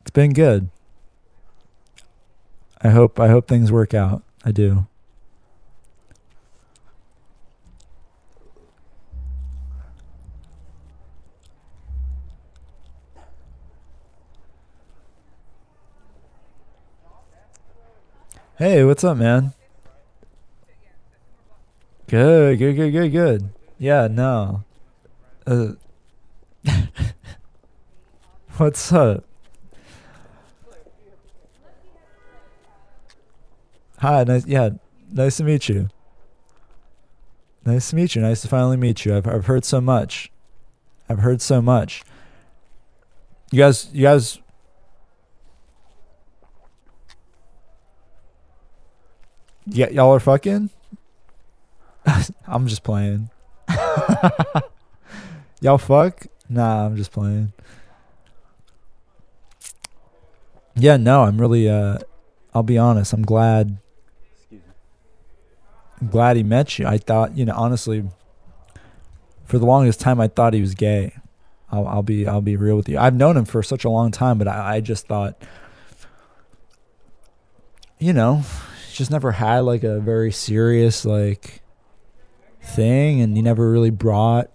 Speaker 1: it's been good. I hope I hope things work out. I do. Hey, what's up, man? Good, good, good, good, good. Yeah, no. Uh, what's up? Hi, nice. Yeah, nice to meet you. Nice to meet you. Nice to finally meet you. I've I've heard so much. I've heard so much. You guys, you guys. Yeah, y'all are fucking. I'm just playing. y'all fuck? Nah, I'm just playing. Yeah, no, I'm really. uh I'll be honest. I'm glad.
Speaker 4: Excuse me.
Speaker 1: I'm glad he met you. I thought, you know, honestly, for the longest time, I thought he was gay. I'll, I'll be, I'll be real with you. I've known him for such a long time, but I, I just thought, you know, just never had like a very serious like thing, and he never really brought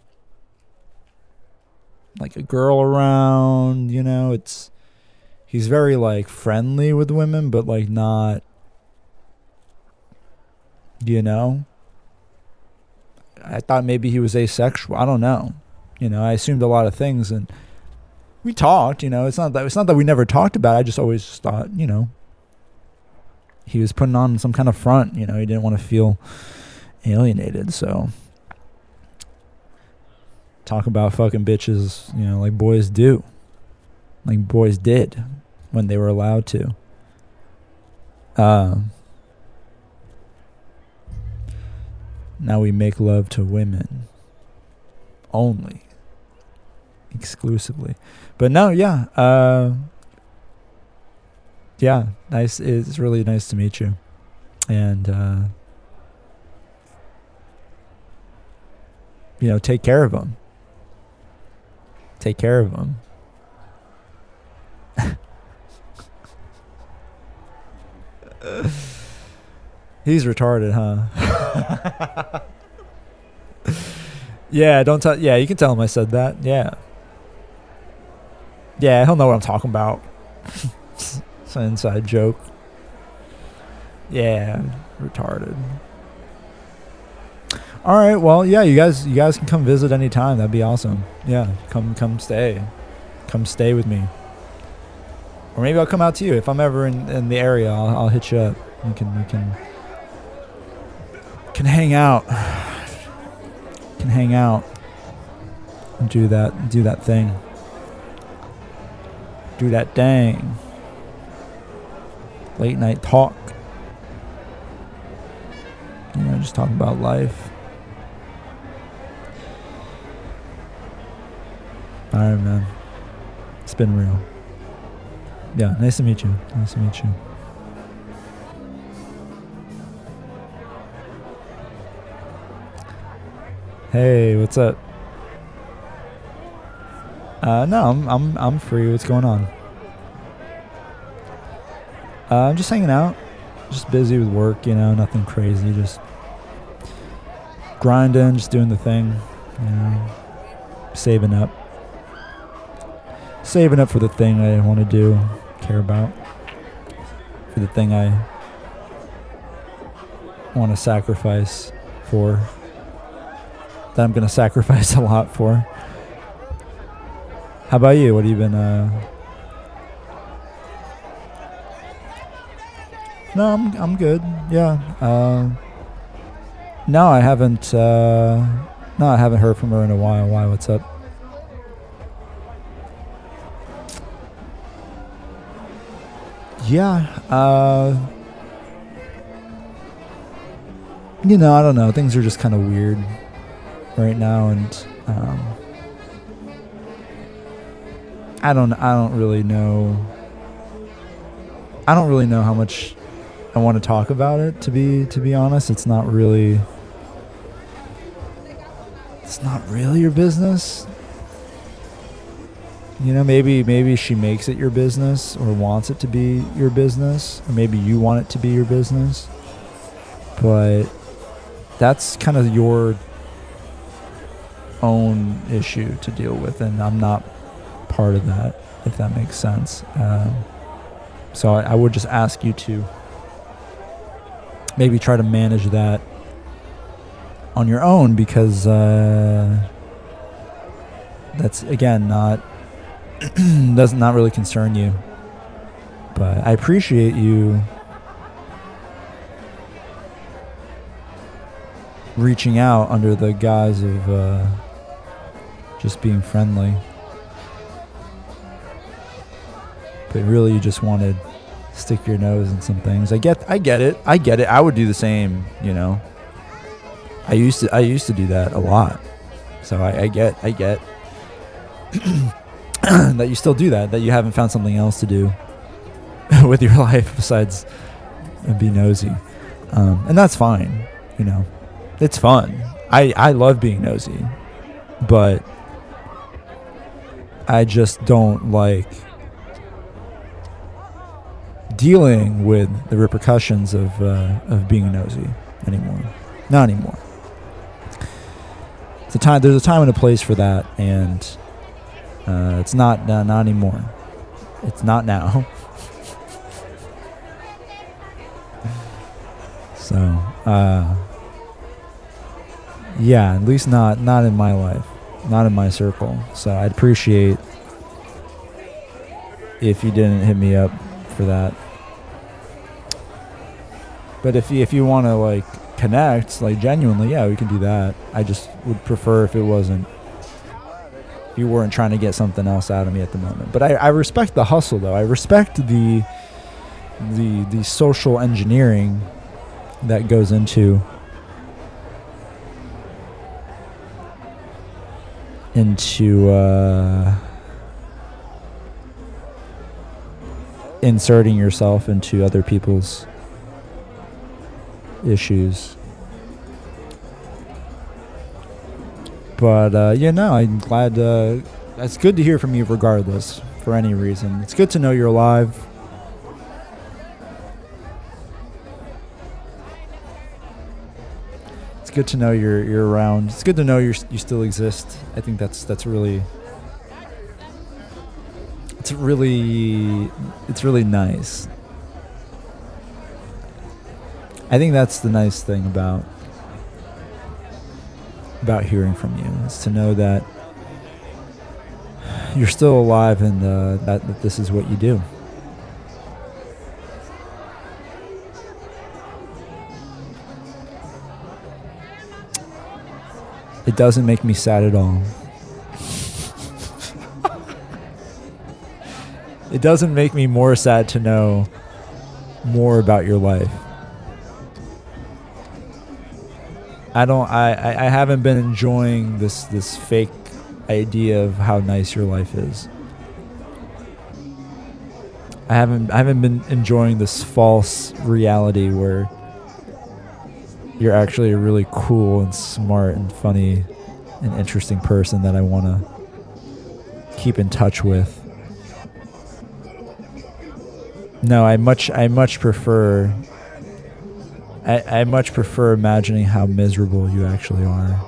Speaker 1: like a girl around. You know, it's he's very like friendly with women, but like not, you know. I thought maybe he was asexual. I don't know. You know, I assumed a lot of things, and we talked. You know, it's not that it's not that we never talked about. It. I just always thought, you know, he was putting on some kind of front. You know, he didn't want to feel alienated. So talk about fucking bitches. You know, like boys do, like boys did when they were allowed to. Um. Now we make love to women only, exclusively. But no, yeah, uh, yeah, nice. It's really nice to meet you, and uh, you know, take care of them. Take care of them. He's retarded, huh? yeah, don't tell. Yeah, you can tell him I said that. Yeah. Yeah, he'll know what I'm talking about. it's an inside joke. Yeah, retarded. All right, well, yeah, you guys, you guys can come visit anytime. That'd be awesome. Yeah, come, come stay, come stay with me. Or maybe I'll come out to you if I'm ever in, in the area. I'll, I'll hit you up. We can, we can, can hang out. Can hang out. Do that, do that thing. Do that dang. Late night talk. You know, just talking about life. All right, man. It's been real. Yeah, nice to meet you. Nice to meet you. Hey, what's up? Uh, no, I'm I'm I'm free. What's going on? Uh, I'm just hanging out, just busy with work. You know, nothing crazy. Just grinding, just doing the thing. You know, saving up, saving up for the thing I want to do, care about, for the thing I want to sacrifice for. That I'm gonna sacrifice a lot for. How about you? What have you been? Uh... No, I'm I'm good. Yeah. Uh, no, I haven't. Uh, no, I haven't heard from her in a while. Why? What's up? Yeah. Uh, you know, I don't know. Things are just kind of weird right now, and um, I don't. I don't really know. I don't really know how much I want to talk about it. To be to be honest, it's not really. It's not really your business. You know, maybe maybe she makes it your business or wants it to be your business, or maybe you want it to be your business. But that's kind of your own issue to deal with, and I'm not part of that, if that makes sense. Um, so I, I would just ask you to maybe try to manage that on your own because uh, that's again not does not really concern you. But I appreciate you reaching out under the guise of uh, just being friendly. But really, you just wanted stick your nose in some things. I get, I get it, I get it. I would do the same, you know. I used to, I used to do that a lot. So I, I get, I get that you still do that. That you haven't found something else to do with your life besides be nosy, um, and that's fine. You know, it's fun. I I love being nosy, but I just don't like dealing with the repercussions of uh, of being nosy anymore. Not anymore. It's a time. There's a time and a place for that, and uh, it's not uh, not anymore. It's not now. so, uh, yeah, at least not not in my life, not in my circle. So I'd appreciate if you didn't hit me up for that. But if you, if you want to like connect, like genuinely, yeah, we can do that. I just would prefer if it wasn't if you weren't trying to get something else out of me at the moment. But I, I respect the hustle though. I respect the the the social engineering that goes into into uh, inserting yourself into other people's issues. But uh, yeah, no, I'm glad. Uh, it's good to hear from you, regardless, for any reason. It's good to know you're alive. It's good to know you're you're around. It's good to know you you still exist. I think that's that's really it's really it's really nice. I think that's the nice thing about about hearing from you is to know that you're still alive and uh, that, that this is what you do. It doesn't make me sad at all. it doesn't make me more sad to know more about your life. I don't I, I, haven't been enjoying this this fake idea of how nice your life is. I haven't I haven't been enjoying this false reality where you're actually a really cool and smart and funny and interesting person that I want to keep in touch with. No, I much I much prefer I, I much prefer imagining how miserable you actually are.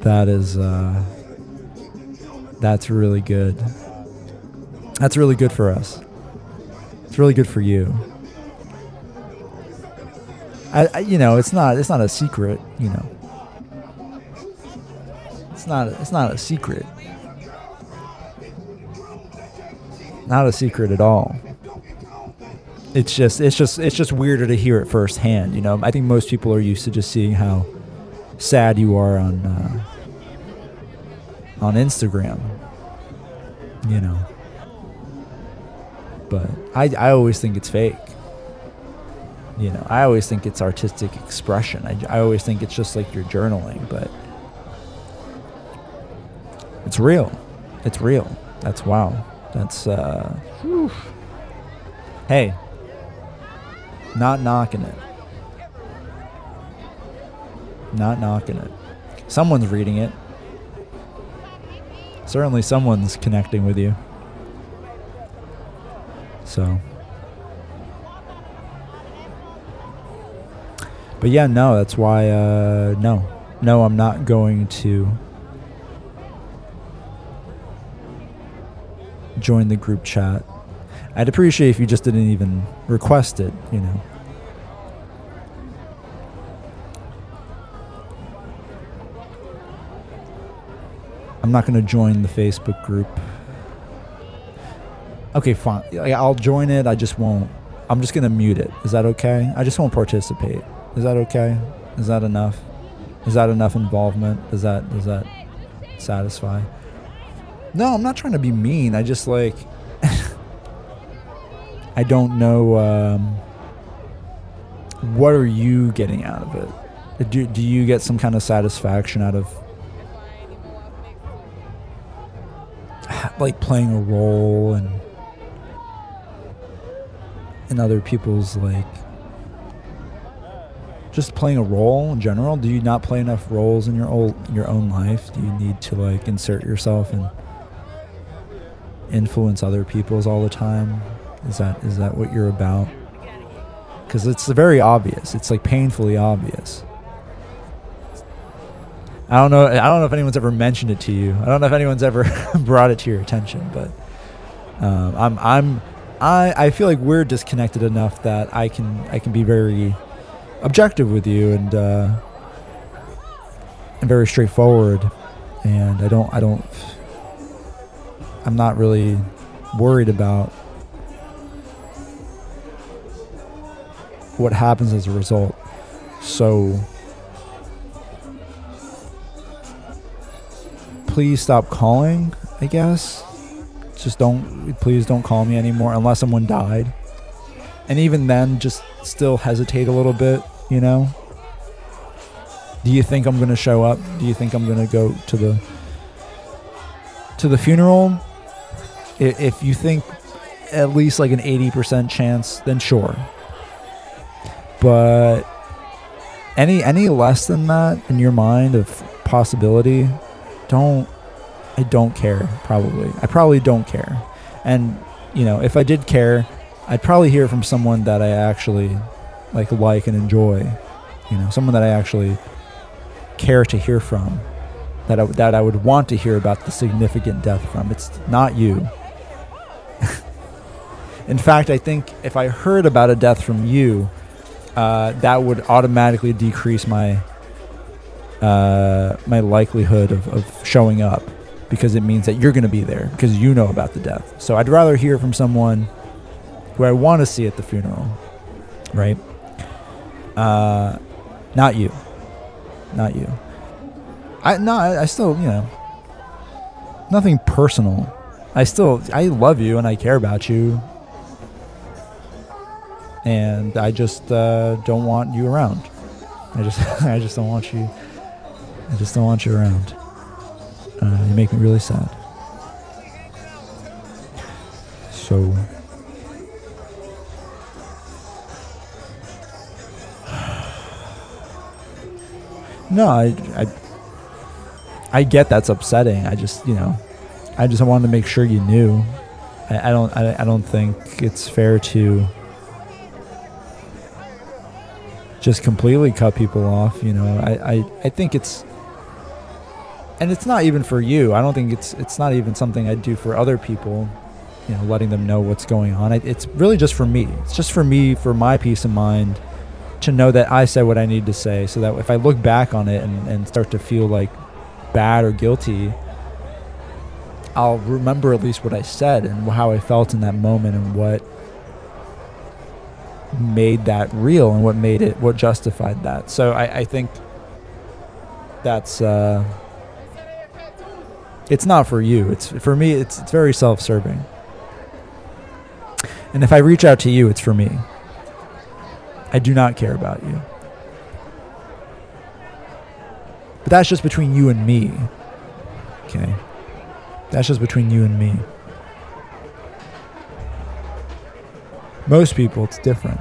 Speaker 1: That is uh that's really good. That's really good for us. It's really good for you. I, I you know, it's not it's not a secret, you know. It's not it's not a secret. Not a secret at all. It's just it's just it's just weirder to hear it firsthand, you know. I think most people are used to just seeing how sad you are on uh, on Instagram. You know. But I I always think it's fake. You know, I always think it's artistic expression. I, I always think it's just like you're journaling, but it's real. It's real. That's wow. That's uh whew. Hey. Not knocking it. Not knocking it. Someone's reading it. Certainly someone's connecting with you. So But yeah, no, that's why uh no. No, I'm not going to join the group chat. I'd appreciate if you just didn't even request it, you know. I'm not going to join the Facebook group. Okay, fine. I'll join it. I just won't. I'm just going to mute it. Is that okay? I just won't participate. Is that okay? Is that enough? Is that enough involvement? Does that does that satisfy? No, I'm not trying to be mean. I just like I don't know um, what are you getting out of it? Do do you get some kind of satisfaction out of like playing a role and in other people's like just playing a role in general? Do you not play enough roles in your old your own life? Do you need to like insert yourself and influence other people's all the time is that is that what you're about? Because it's very obvious. It's like painfully obvious. I don't know i don't know if anyone's ever mentioned it to you. I don't know if anyone's ever brought it to your attention but um, i'm i'm i i feel like we're disconnected enough that i can i can be very objective with you and uh, and very straightforward. And I don't I don't I'm not really worried about what happens as a result. So please stop calling, I guess. Just don't please don't call me anymore unless someone died. And even then just still hesitate a little bit, you know? Do you think I'm going to show up? Do you think I'm going to go to the to the funeral? If you think at least like an 80% chance, then sure. But any any less than that in your mind of possibility, don't I don't care probably. I probably don't care. And you know, if I did care, I'd probably hear from someone that I actually like like and enjoy. You know, someone that I actually care to hear from. That I, that I would want to hear about the significant death from. It's not you. In fact, I think if I heard about a death from you, uh, that would automatically decrease my uh, my likelihood of, of showing up because it means that you're going to be there because you know about the death. So I'd rather hear from someone who I want to see at the funeral, right? Uh, not you, not you. I no, I, I still you know nothing personal. I still I love you and I care about you. And I just uh, don't want you around. I just I just don't want you. I just don't want you around. Uh, you make me really sad. So. No, I, I, I get that's upsetting. I just, you know, I just wanted to make sure you knew. I, I don't, I, I don't think it's fair to just completely cut people off. You know, I, I, I think it's, and it's not even for you. I don't think it's, it's not even something I'd do for other people. You know, letting them know what's going on. It's really just for me. It's just for me, for my peace of mind to know that I said what I need to say so that if I look back on it and, and start to feel like bad or guilty, I'll remember at least what I said and how I felt in that moment and what made that real and what made it, what justified that. So I, I think that's, uh, it's not for you. It's for me, it's, it's very self serving. And if I reach out to you, it's for me. I do not care about you. But that's just between you and me. Okay? That's just between you and me. Most people, it's different.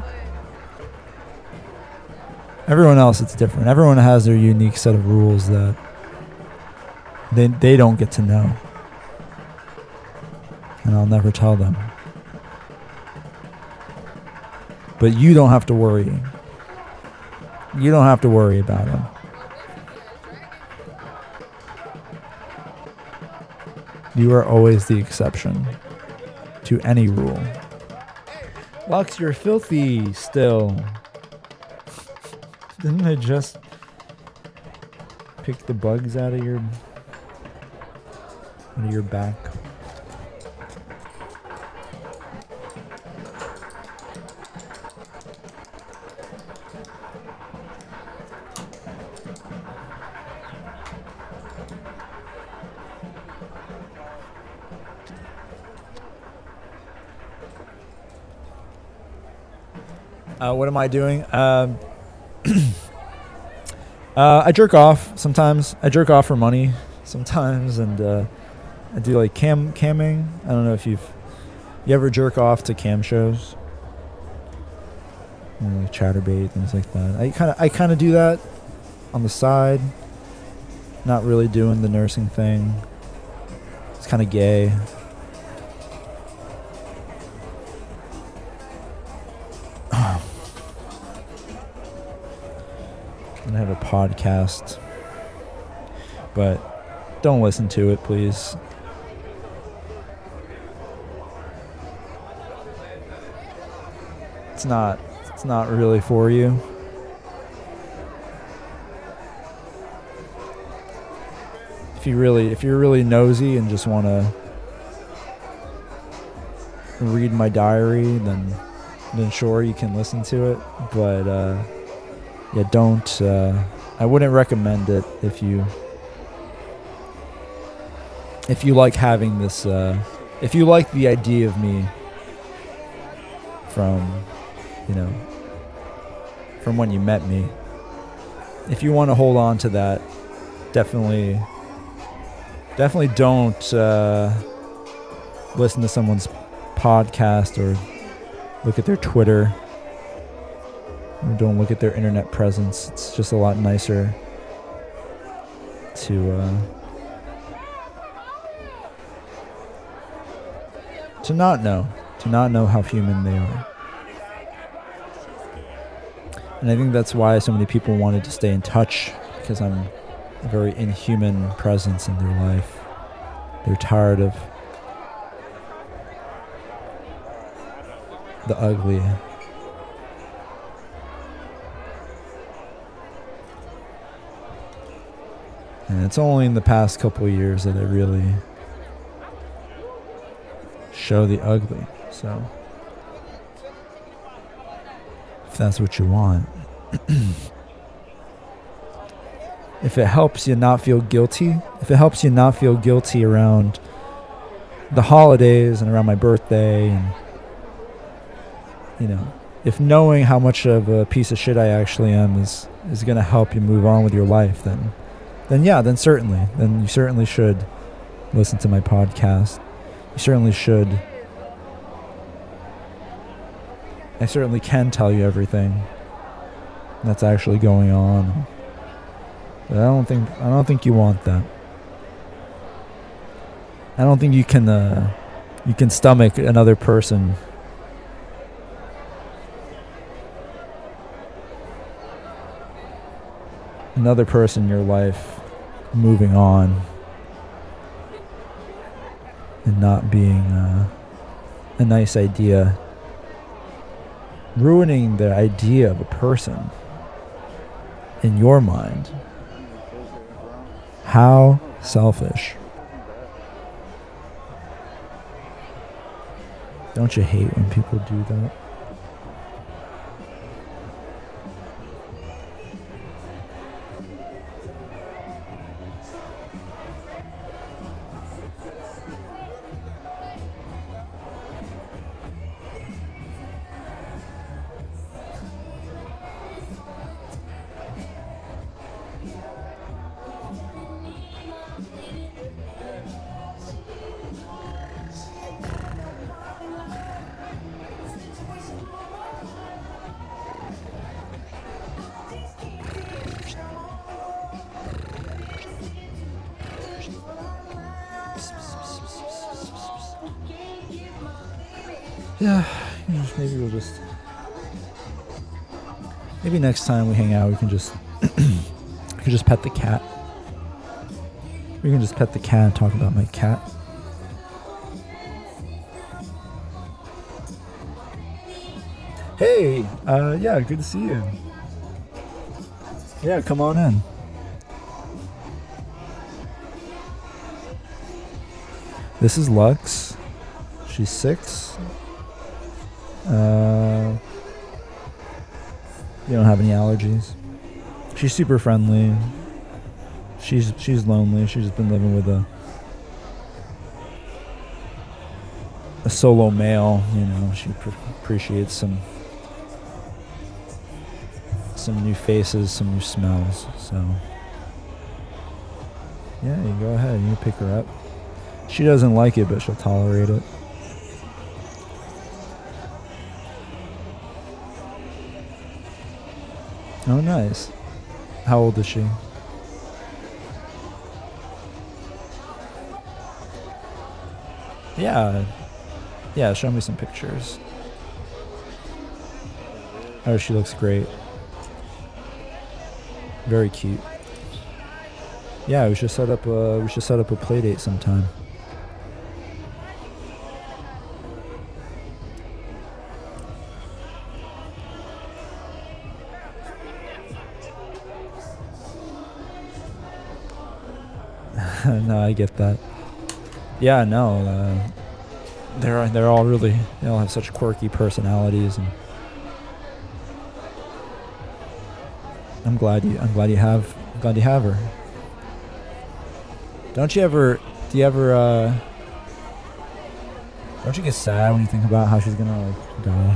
Speaker 1: Everyone else, it's different. Everyone has their unique set of rules that they, they don't get to know. And I'll never tell them. But you don't have to worry. You don't have to worry about them. You are always the exception to any rule. Lux, you're filthy still. Didn't I just pick the bugs out of your out of your back? Uh, what am I doing? Um, uh, I jerk off sometimes. I jerk off for money sometimes, and uh, I do like cam camming. I don't know if you've you ever jerk off to cam shows, you know, like Chaturbate things like that. I kind of I kind of do that on the side. Not really doing the nursing thing. It's kind of gay. Podcast. But don't listen to it, please. It's not it's not really for you. If you really if you're really nosy and just want to read my diary, then then sure you can listen to it, but uh yeah, don't. Uh, I wouldn't recommend it if you if you like having this. Uh, if you like the idea of me from, you know, from when you met me. If you want to hold on to that, definitely, definitely don't uh, listen to someone's podcast or look at their Twitter don't look at their internet presence. It's just a lot nicer to uh, to not know, to not know how human they are. And I think that's why so many people wanted to stay in touch because I'm a very inhuman presence in their life. They're tired of the ugly And it's only in the past couple years that I really show the ugly. So, if that's what you want, if it helps you not feel guilty, if it helps you not feel guilty around the holidays and around my birthday and, you know, if knowing how much of a piece of shit I actually am is is going to help you move on with your life, then then yeah, then certainly, then you certainly should listen to my podcast. You certainly should. I certainly can tell you everything that's actually going on. But I don't think I don't think you want that. I don't think you can uh, you can stomach another person another person in your life moving on and not being uh, a nice idea. Ruining the idea of a person in your mind. How selfish. Don't you hate when people do that Yeah, maybe we'll just. Maybe next time we hang out, we can just. we can just pet the cat. We can just pet the cat and talk about my cat. Hey, uh, yeah, good to see you. Yeah, come on in. This is Lux. She's six. Uh, you don't have any allergies. She's super friendly. She's she's lonely. She's been living with a a solo male. You know, she pr- appreciates some some new faces, some new smells. So yeah, you go ahead. You pick her up. She doesn't like it, but she'll tolerate it. Oh, nice. How old is she? Yeah. Yeah, show me some pictures. Oh, she looks great. Very cute. Yeah, we should set up a we should set up a play date sometime. No, I get that. Yeah, no, uh, they're they're all really they all have such quirky personalities, and I'm glad you I'm glad you have I'm glad you have her. Don't you ever do you ever uh, don't you get sad when you think about how she's gonna like die?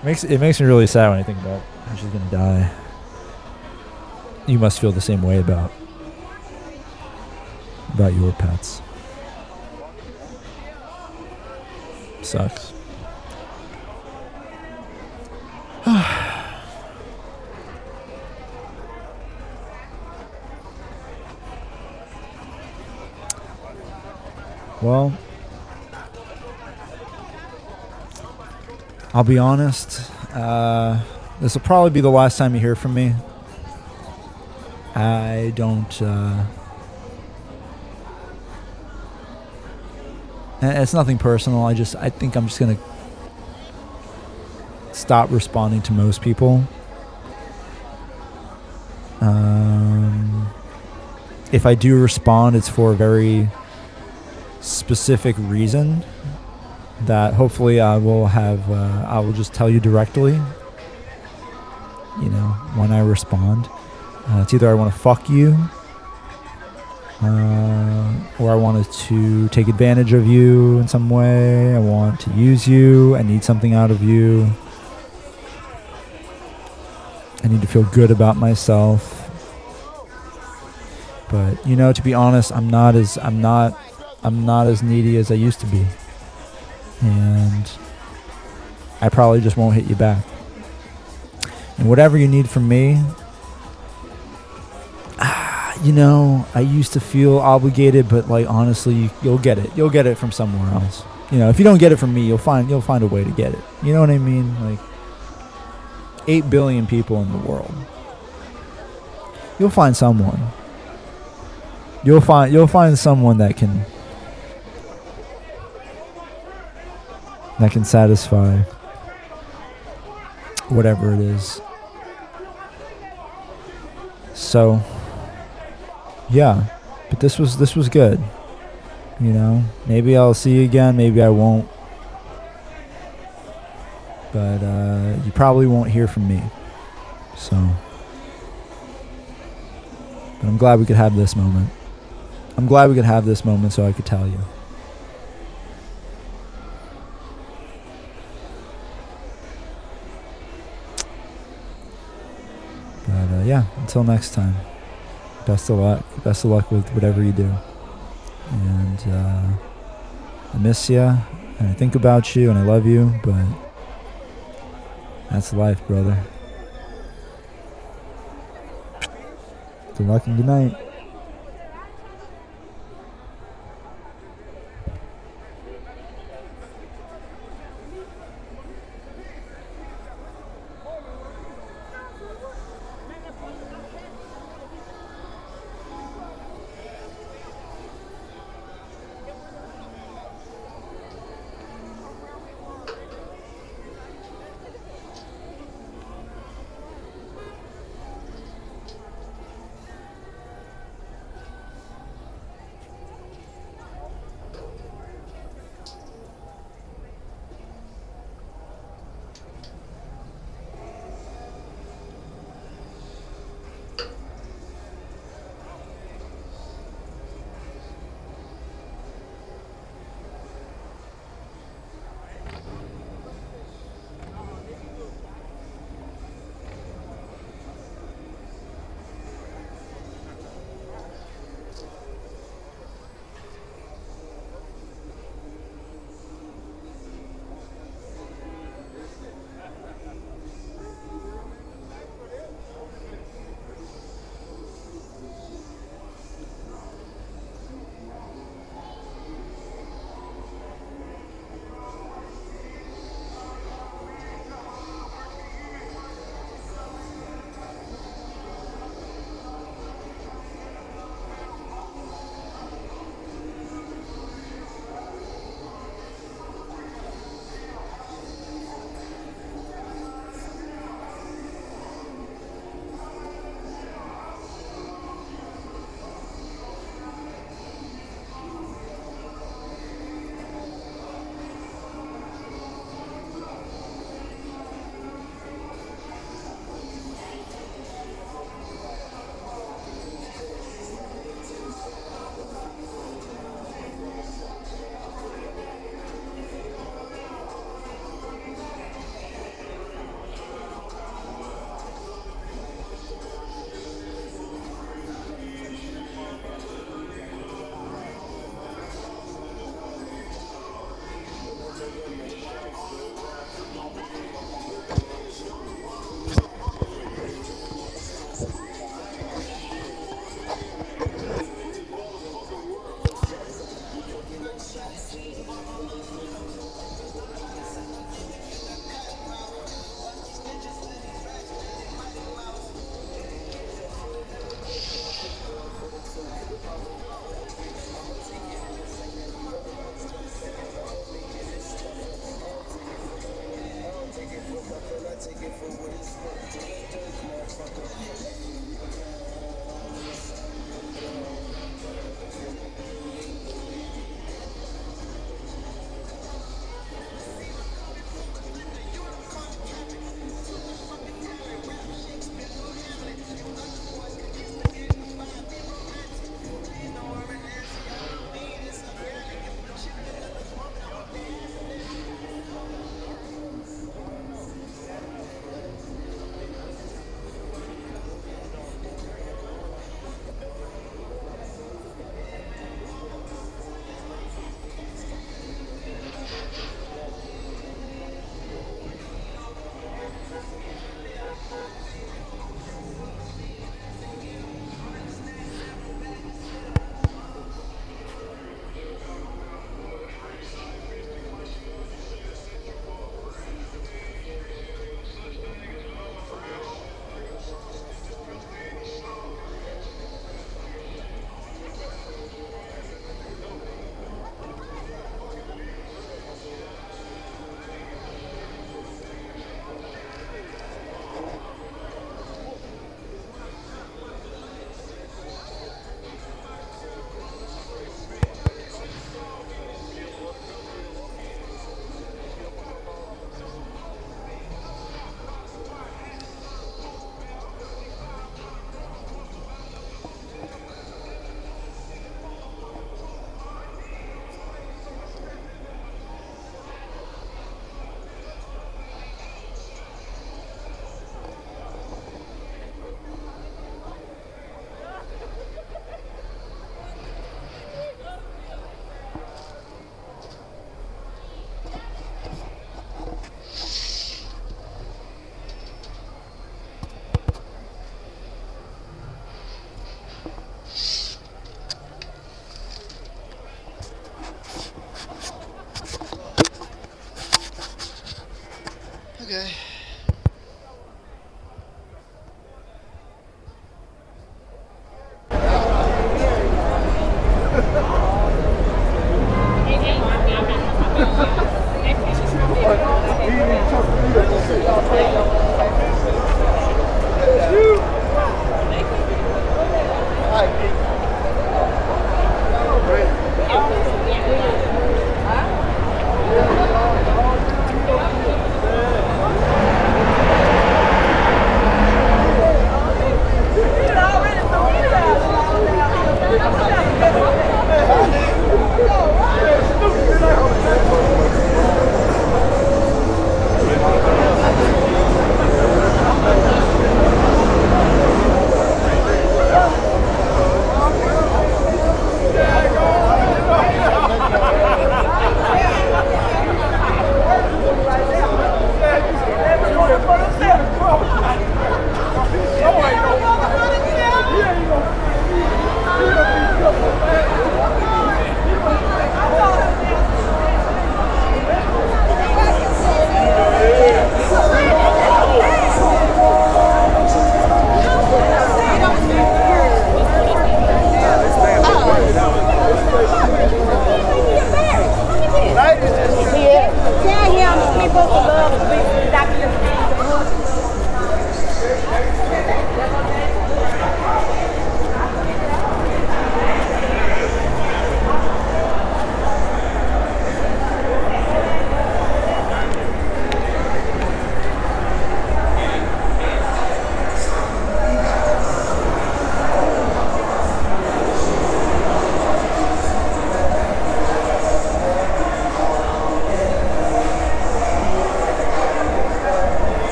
Speaker 1: makes it makes me really sad when I think about she's gonna die. You must feel the same way about about your pets. Sucks. well, I'll be honest. Uh, this will probably be the last time you hear from me. I don't. Uh, it's nothing personal. I just. I think I'm just gonna stop responding to most people. Um, if I do respond, it's for a very specific reason that hopefully I will have. Uh, I will just tell you directly. You know, when I respond, uh, it's either I want to fuck you, uh, or I wanted to take advantage of you in some way. I want to use you. I need something out of you. I need to feel good about myself. But you know, to be honest, I'm not as I'm not I'm not as needy as I used to be. And I probably just won't hit you back. And whatever you need from me, ah, you know, I used to feel obligated, but like honestly, you'll get it. You'll get it from somewhere else. You know, if you don't get it from me, you'll find you'll find a way to get it. You know what I mean? Like 8 billion people in the world. You'll find someone. You'll find you'll find someone that can that can satisfy whatever it is. So yeah, but this was this was good. You know, maybe I'll see you again, maybe I won't. But uh, you probably won't hear from me. So, but I'm glad we could have this moment. I'm glad we could have this moment so I could tell you. But uh, yeah, until next time, best of luck. Best of luck with whatever you do. And uh, I miss you, and I think about you, and I love you, but that's life, brother. Good luck and good night.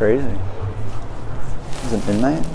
Speaker 5: Crazy. Is it midnight?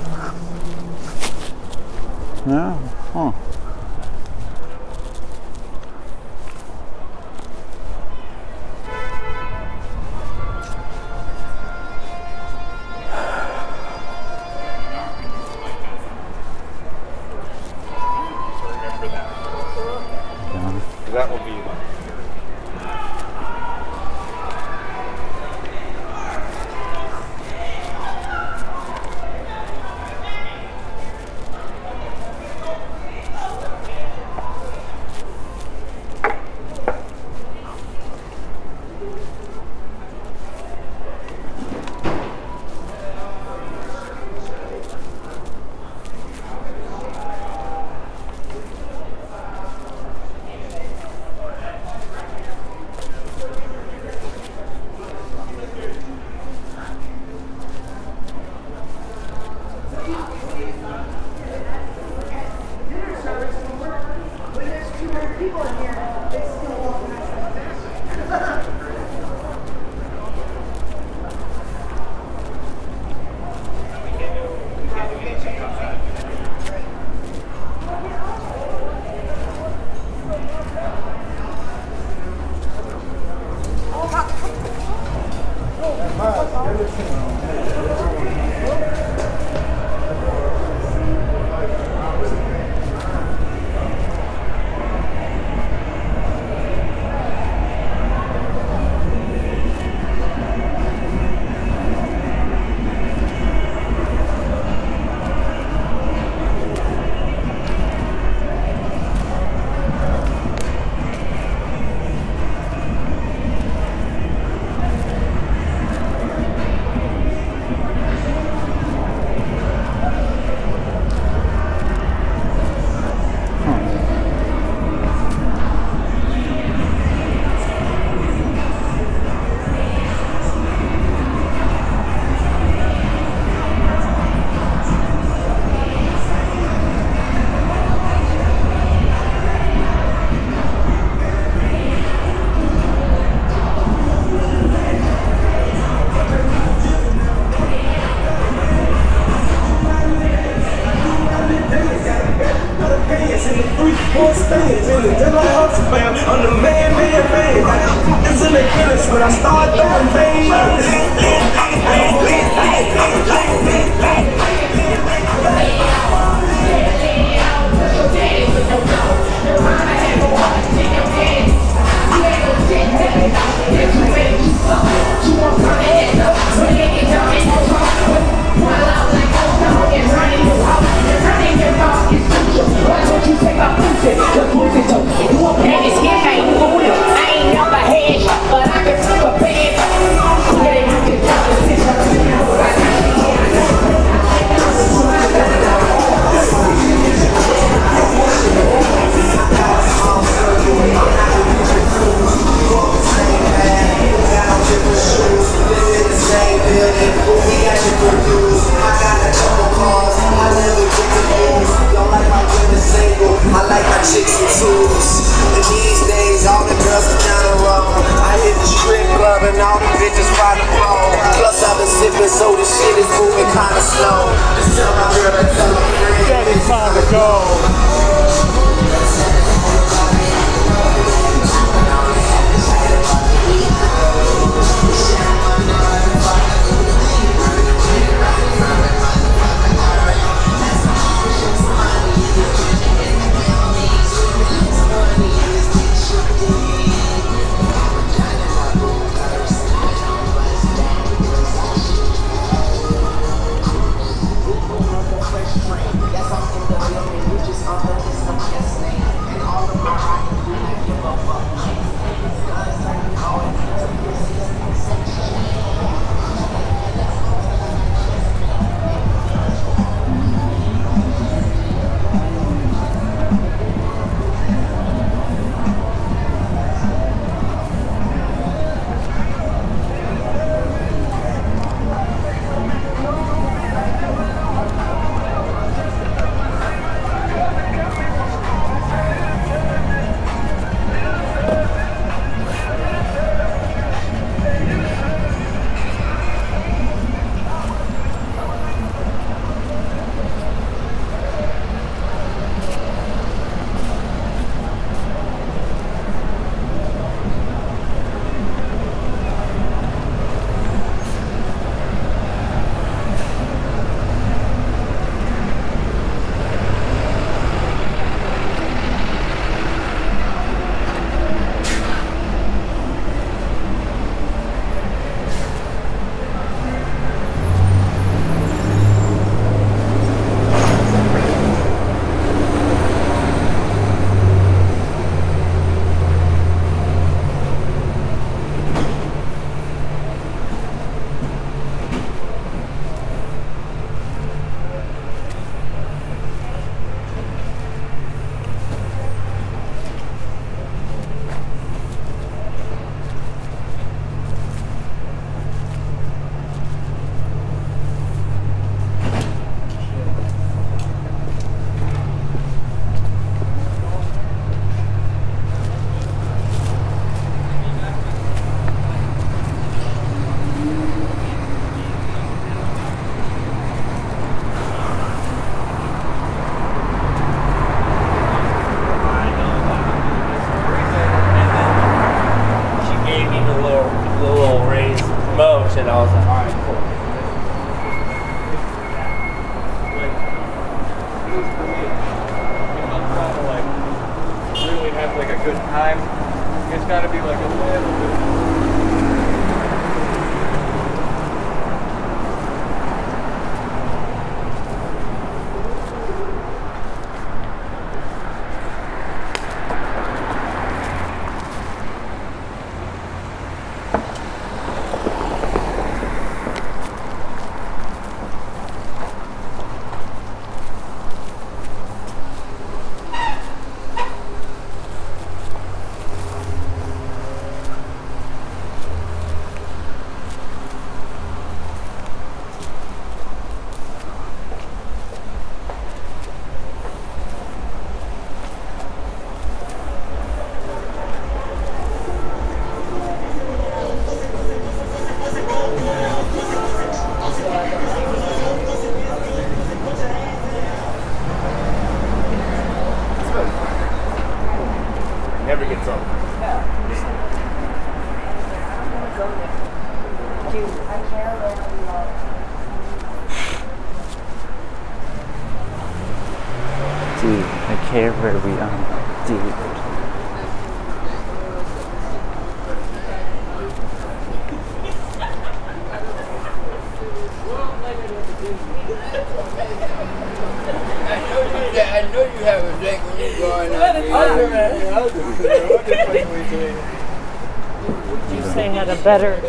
Speaker 1: Better.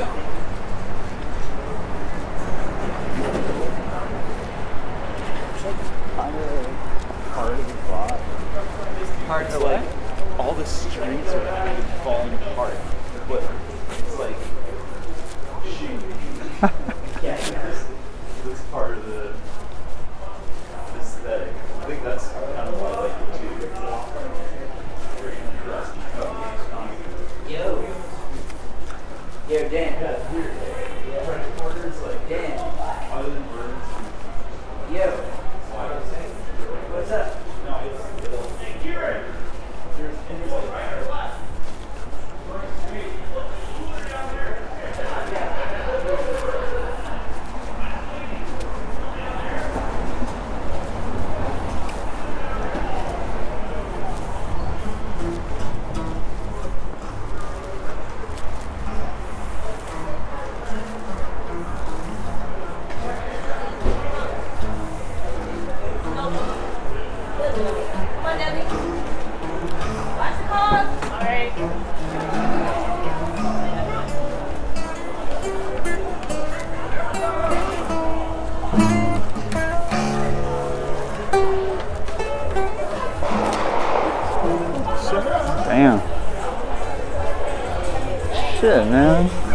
Speaker 6: Shit,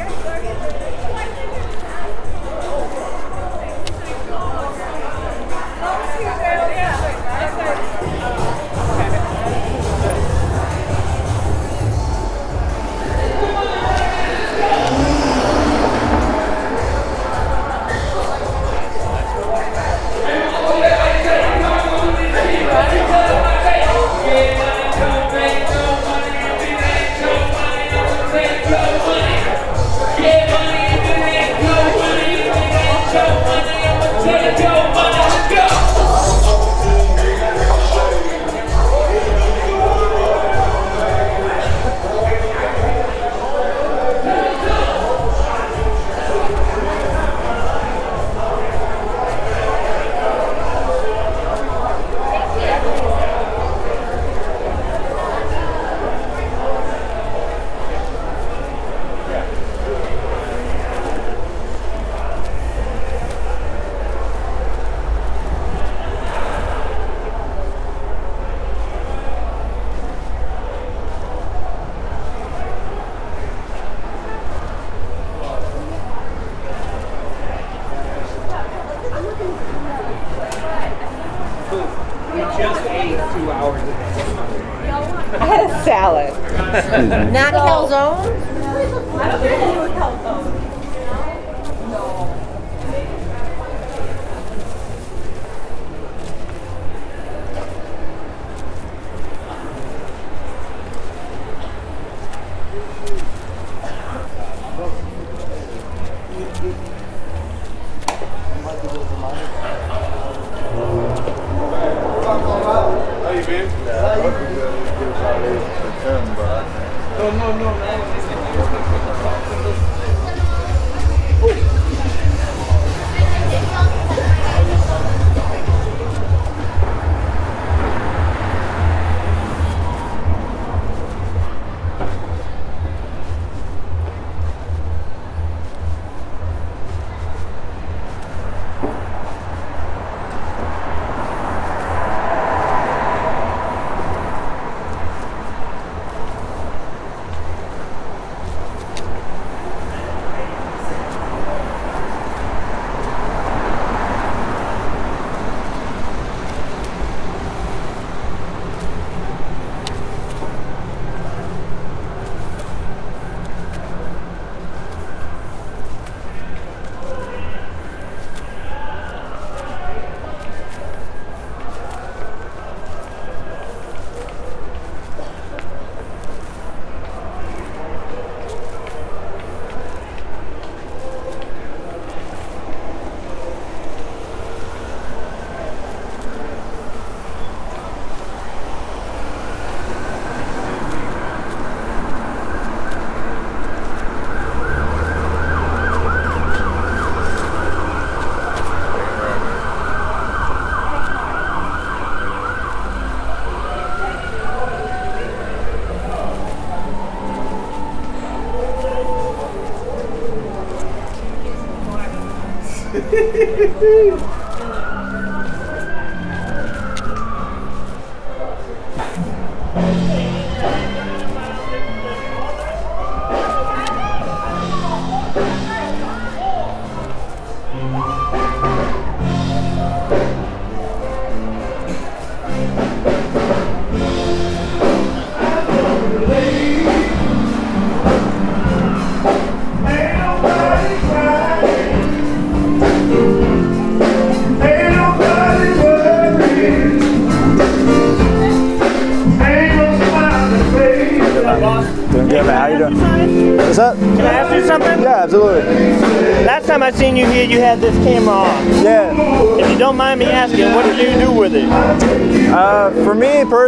Speaker 7: Ain't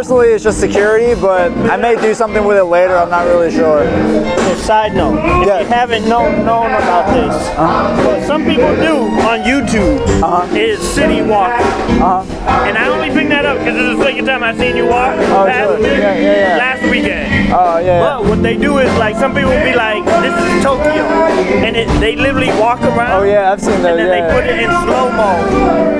Speaker 1: personally, it's just security, but I may do something with it later. I'm not really sure.
Speaker 8: Side note, if you haven't known, known about this,
Speaker 1: Uh-huh.
Speaker 8: what some people do on YouTube is city walking. And I only bring that up because it's the second time I've seen you walk
Speaker 1: Uh-huh. Oh,
Speaker 8: last,
Speaker 1: sure. Yeah, yeah, yeah.
Speaker 8: last weekend.
Speaker 1: Oh, yeah.
Speaker 8: But what they do is like some people will be like, this is Tokyo, and it, they literally walk around.
Speaker 1: Oh yeah, I've seen that.
Speaker 8: And then they put it in slow mo,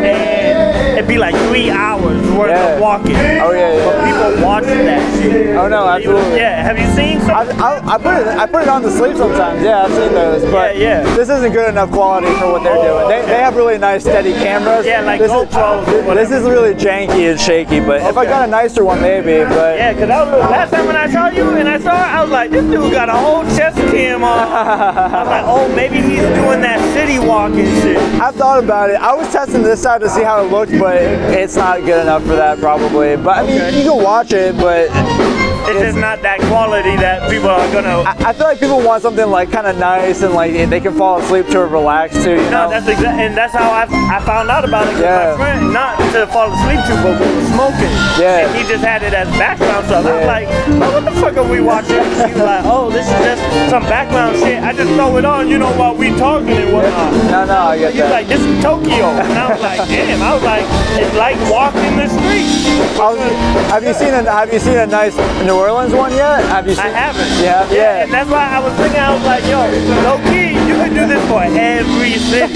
Speaker 8: and it'd be like three hours worth
Speaker 1: Yeah.
Speaker 8: of walking.
Speaker 1: Oh, yeah, yeah.
Speaker 8: But people watching that shit.
Speaker 1: Oh no, absolutely.
Speaker 8: Yeah, have you seen some?
Speaker 1: I, I, I put it I put it on to sleep sometimes. Yeah, I've seen those, but
Speaker 8: Yeah, yeah.
Speaker 1: this isn't good enough quality for what they're doing. They, they have really nice steady cameras.
Speaker 8: Yeah, like
Speaker 1: this
Speaker 8: GoPros
Speaker 1: Is, this is really janky and shaky, but if I got a nicer one, maybe. But
Speaker 8: Yeah, because last time when I saw you and I saw it, I was like, this dude got a whole chest cam on. I was like, oh, maybe he's doing that city walking shit.
Speaker 1: I thought about it. I was testing this out to see how it looked, but it's not good enough for that probably. But I mean,
Speaker 8: Okay.
Speaker 1: you can watch it, but
Speaker 8: It's just not that quality that people are gonna.
Speaker 1: I, I feel like people want something like kind of nice and like they can fall asleep to or relax to. You
Speaker 8: No,
Speaker 1: know?
Speaker 8: that's exactly, and that's how I, I found out about it.
Speaker 1: Yeah.
Speaker 8: my friend, not to fall asleep to, but we were smoking.
Speaker 1: Yeah.
Speaker 8: And he just had it as background stuff. I was
Speaker 1: Yeah.
Speaker 8: like, oh, what the fuck are we watching? He was like, oh, this is just some background shit. I just throw it on, you know, while we talking and whatnot.
Speaker 1: no, no, I get
Speaker 8: He's
Speaker 1: that.
Speaker 8: like, this is Tokyo. And I was like, damn. I was like, it's like walking the street.
Speaker 1: Was- have you seen a Have you seen a nice New Orleans one yet? Have you seen?
Speaker 8: I haven't.
Speaker 1: Yeah, yeah.
Speaker 8: And that's why I was thinking, I was like, yo, low key, you could do this for every city.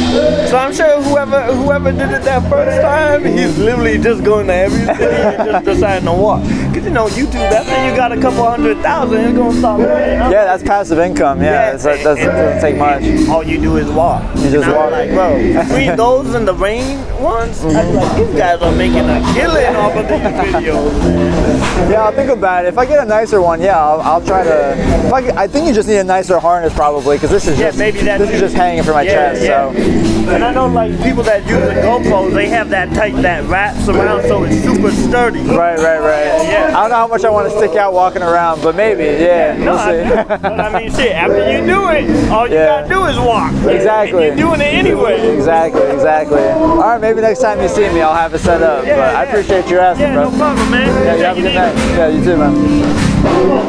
Speaker 8: So I'm sure whoever whoever did it that first time, he's literally just going to every city and just deciding to walk. Cause you know, YouTube, that thing you got a couple hundred thousand, it's gonna stop. paying.
Speaker 1: Yeah, that's passive income. Yeah, it's, that doesn't, doesn't take much.
Speaker 8: All you do is walk.
Speaker 1: You just walk.
Speaker 8: Like, bro, between those and the rain ones, was mm-hmm. like, these guys are making a killing off of these videos, man.
Speaker 1: Yeah, I'll think about it. If I get a nicer one, yeah, I'll, I'll try to. If I, get- I think you just need a nicer harness probably because this is
Speaker 8: Yeah,
Speaker 1: just
Speaker 8: maybe that
Speaker 1: this is just hanging from my
Speaker 8: Yeah,
Speaker 1: chest.
Speaker 8: yeah.
Speaker 1: So
Speaker 8: And I know like people that use the GoPros, they have that type that wraps around so it's super sturdy.
Speaker 1: right, right, right.
Speaker 8: Yeah.
Speaker 1: I don't know how much I want to stick out walking around, but maybe. Yeah,
Speaker 8: No,
Speaker 1: we'll
Speaker 8: I,
Speaker 1: see.
Speaker 8: but I mean, shit. After you do it, all you
Speaker 1: Yeah.
Speaker 8: gotta do is walk.
Speaker 1: Exactly.
Speaker 8: And you're doing it anyway.
Speaker 1: Exactly, exactly. All right, maybe next time you see me, I'll have it set up.
Speaker 8: Yeah,
Speaker 1: but I appreciate you asking,
Speaker 8: Yeah,
Speaker 1: bro.
Speaker 8: no problem, man.
Speaker 1: Yeah, you have a good night. Yeah, you too, man.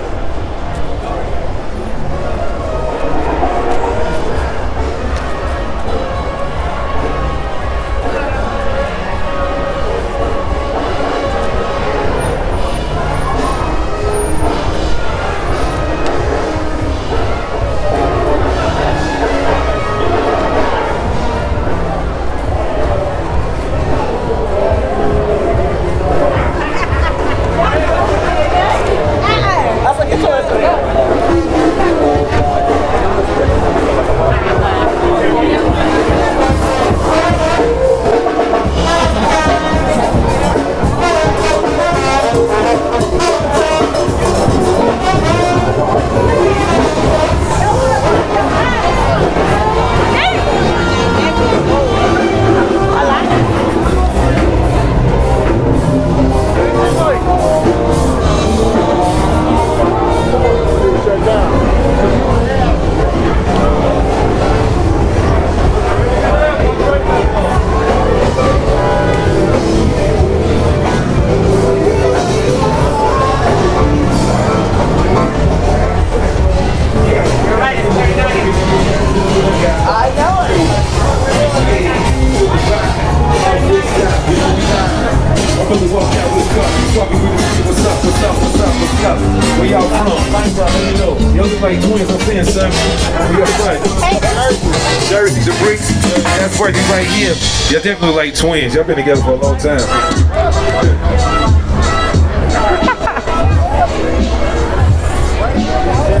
Speaker 9: Thank you.
Speaker 5: Y'all definitely like twins. Y'all been together for a long time.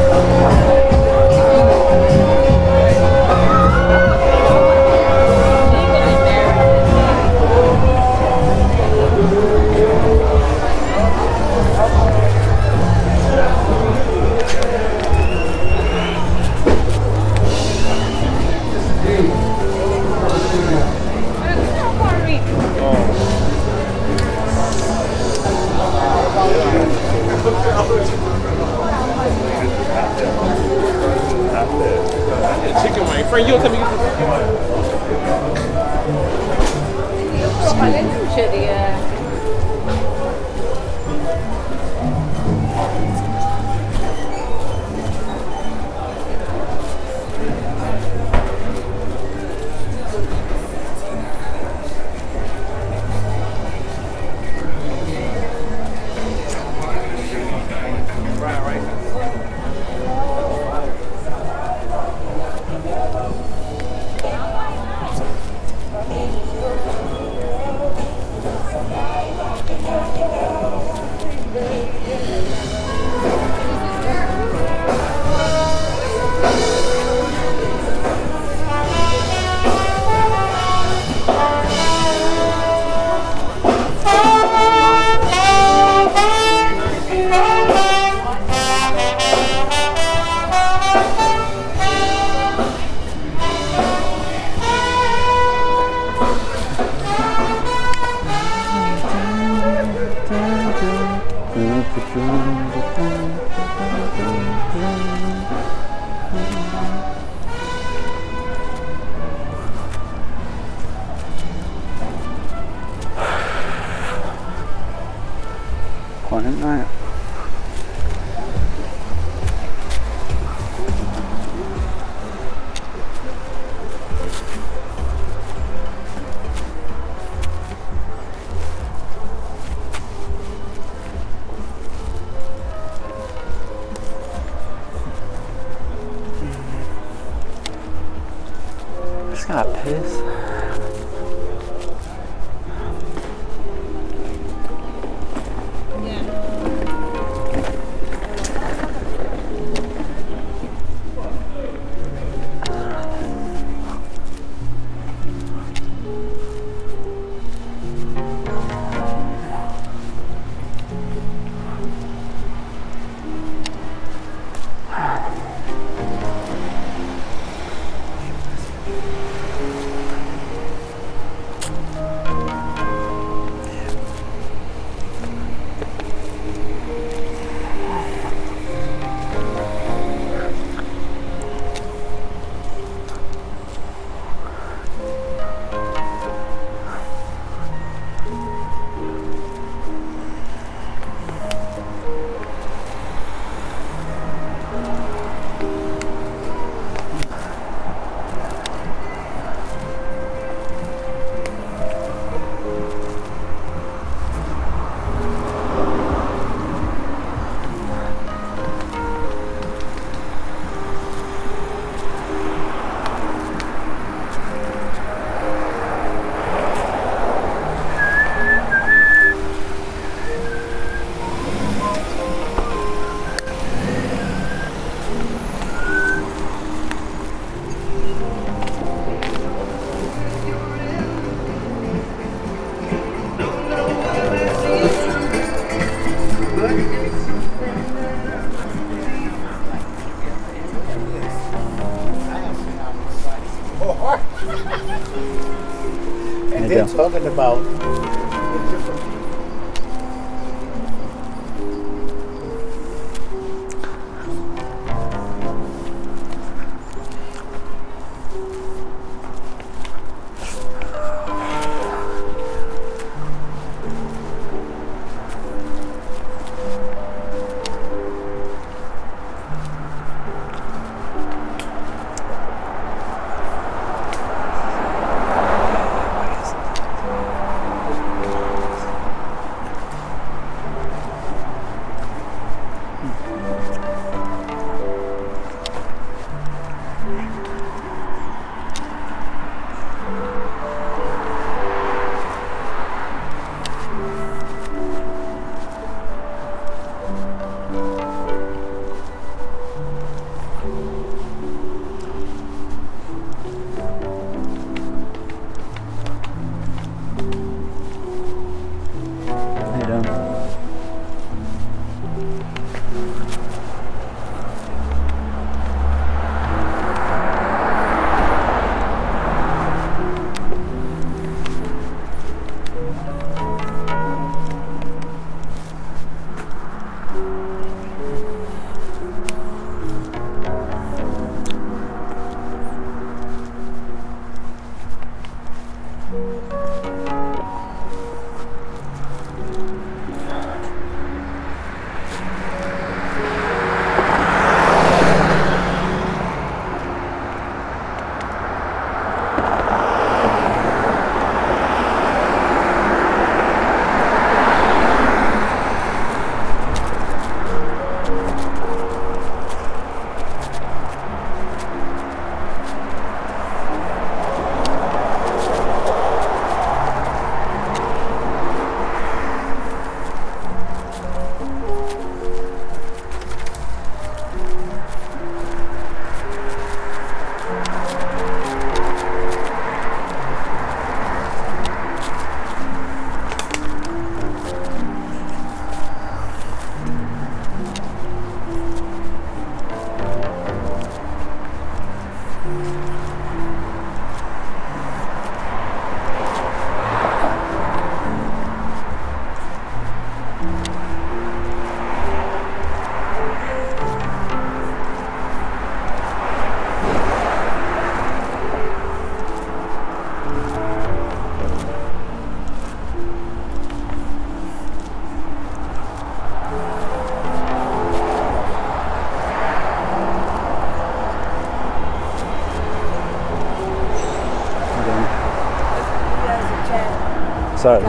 Speaker 5: Sorry.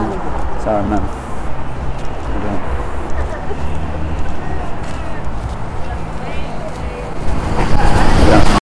Speaker 5: Sorry, man.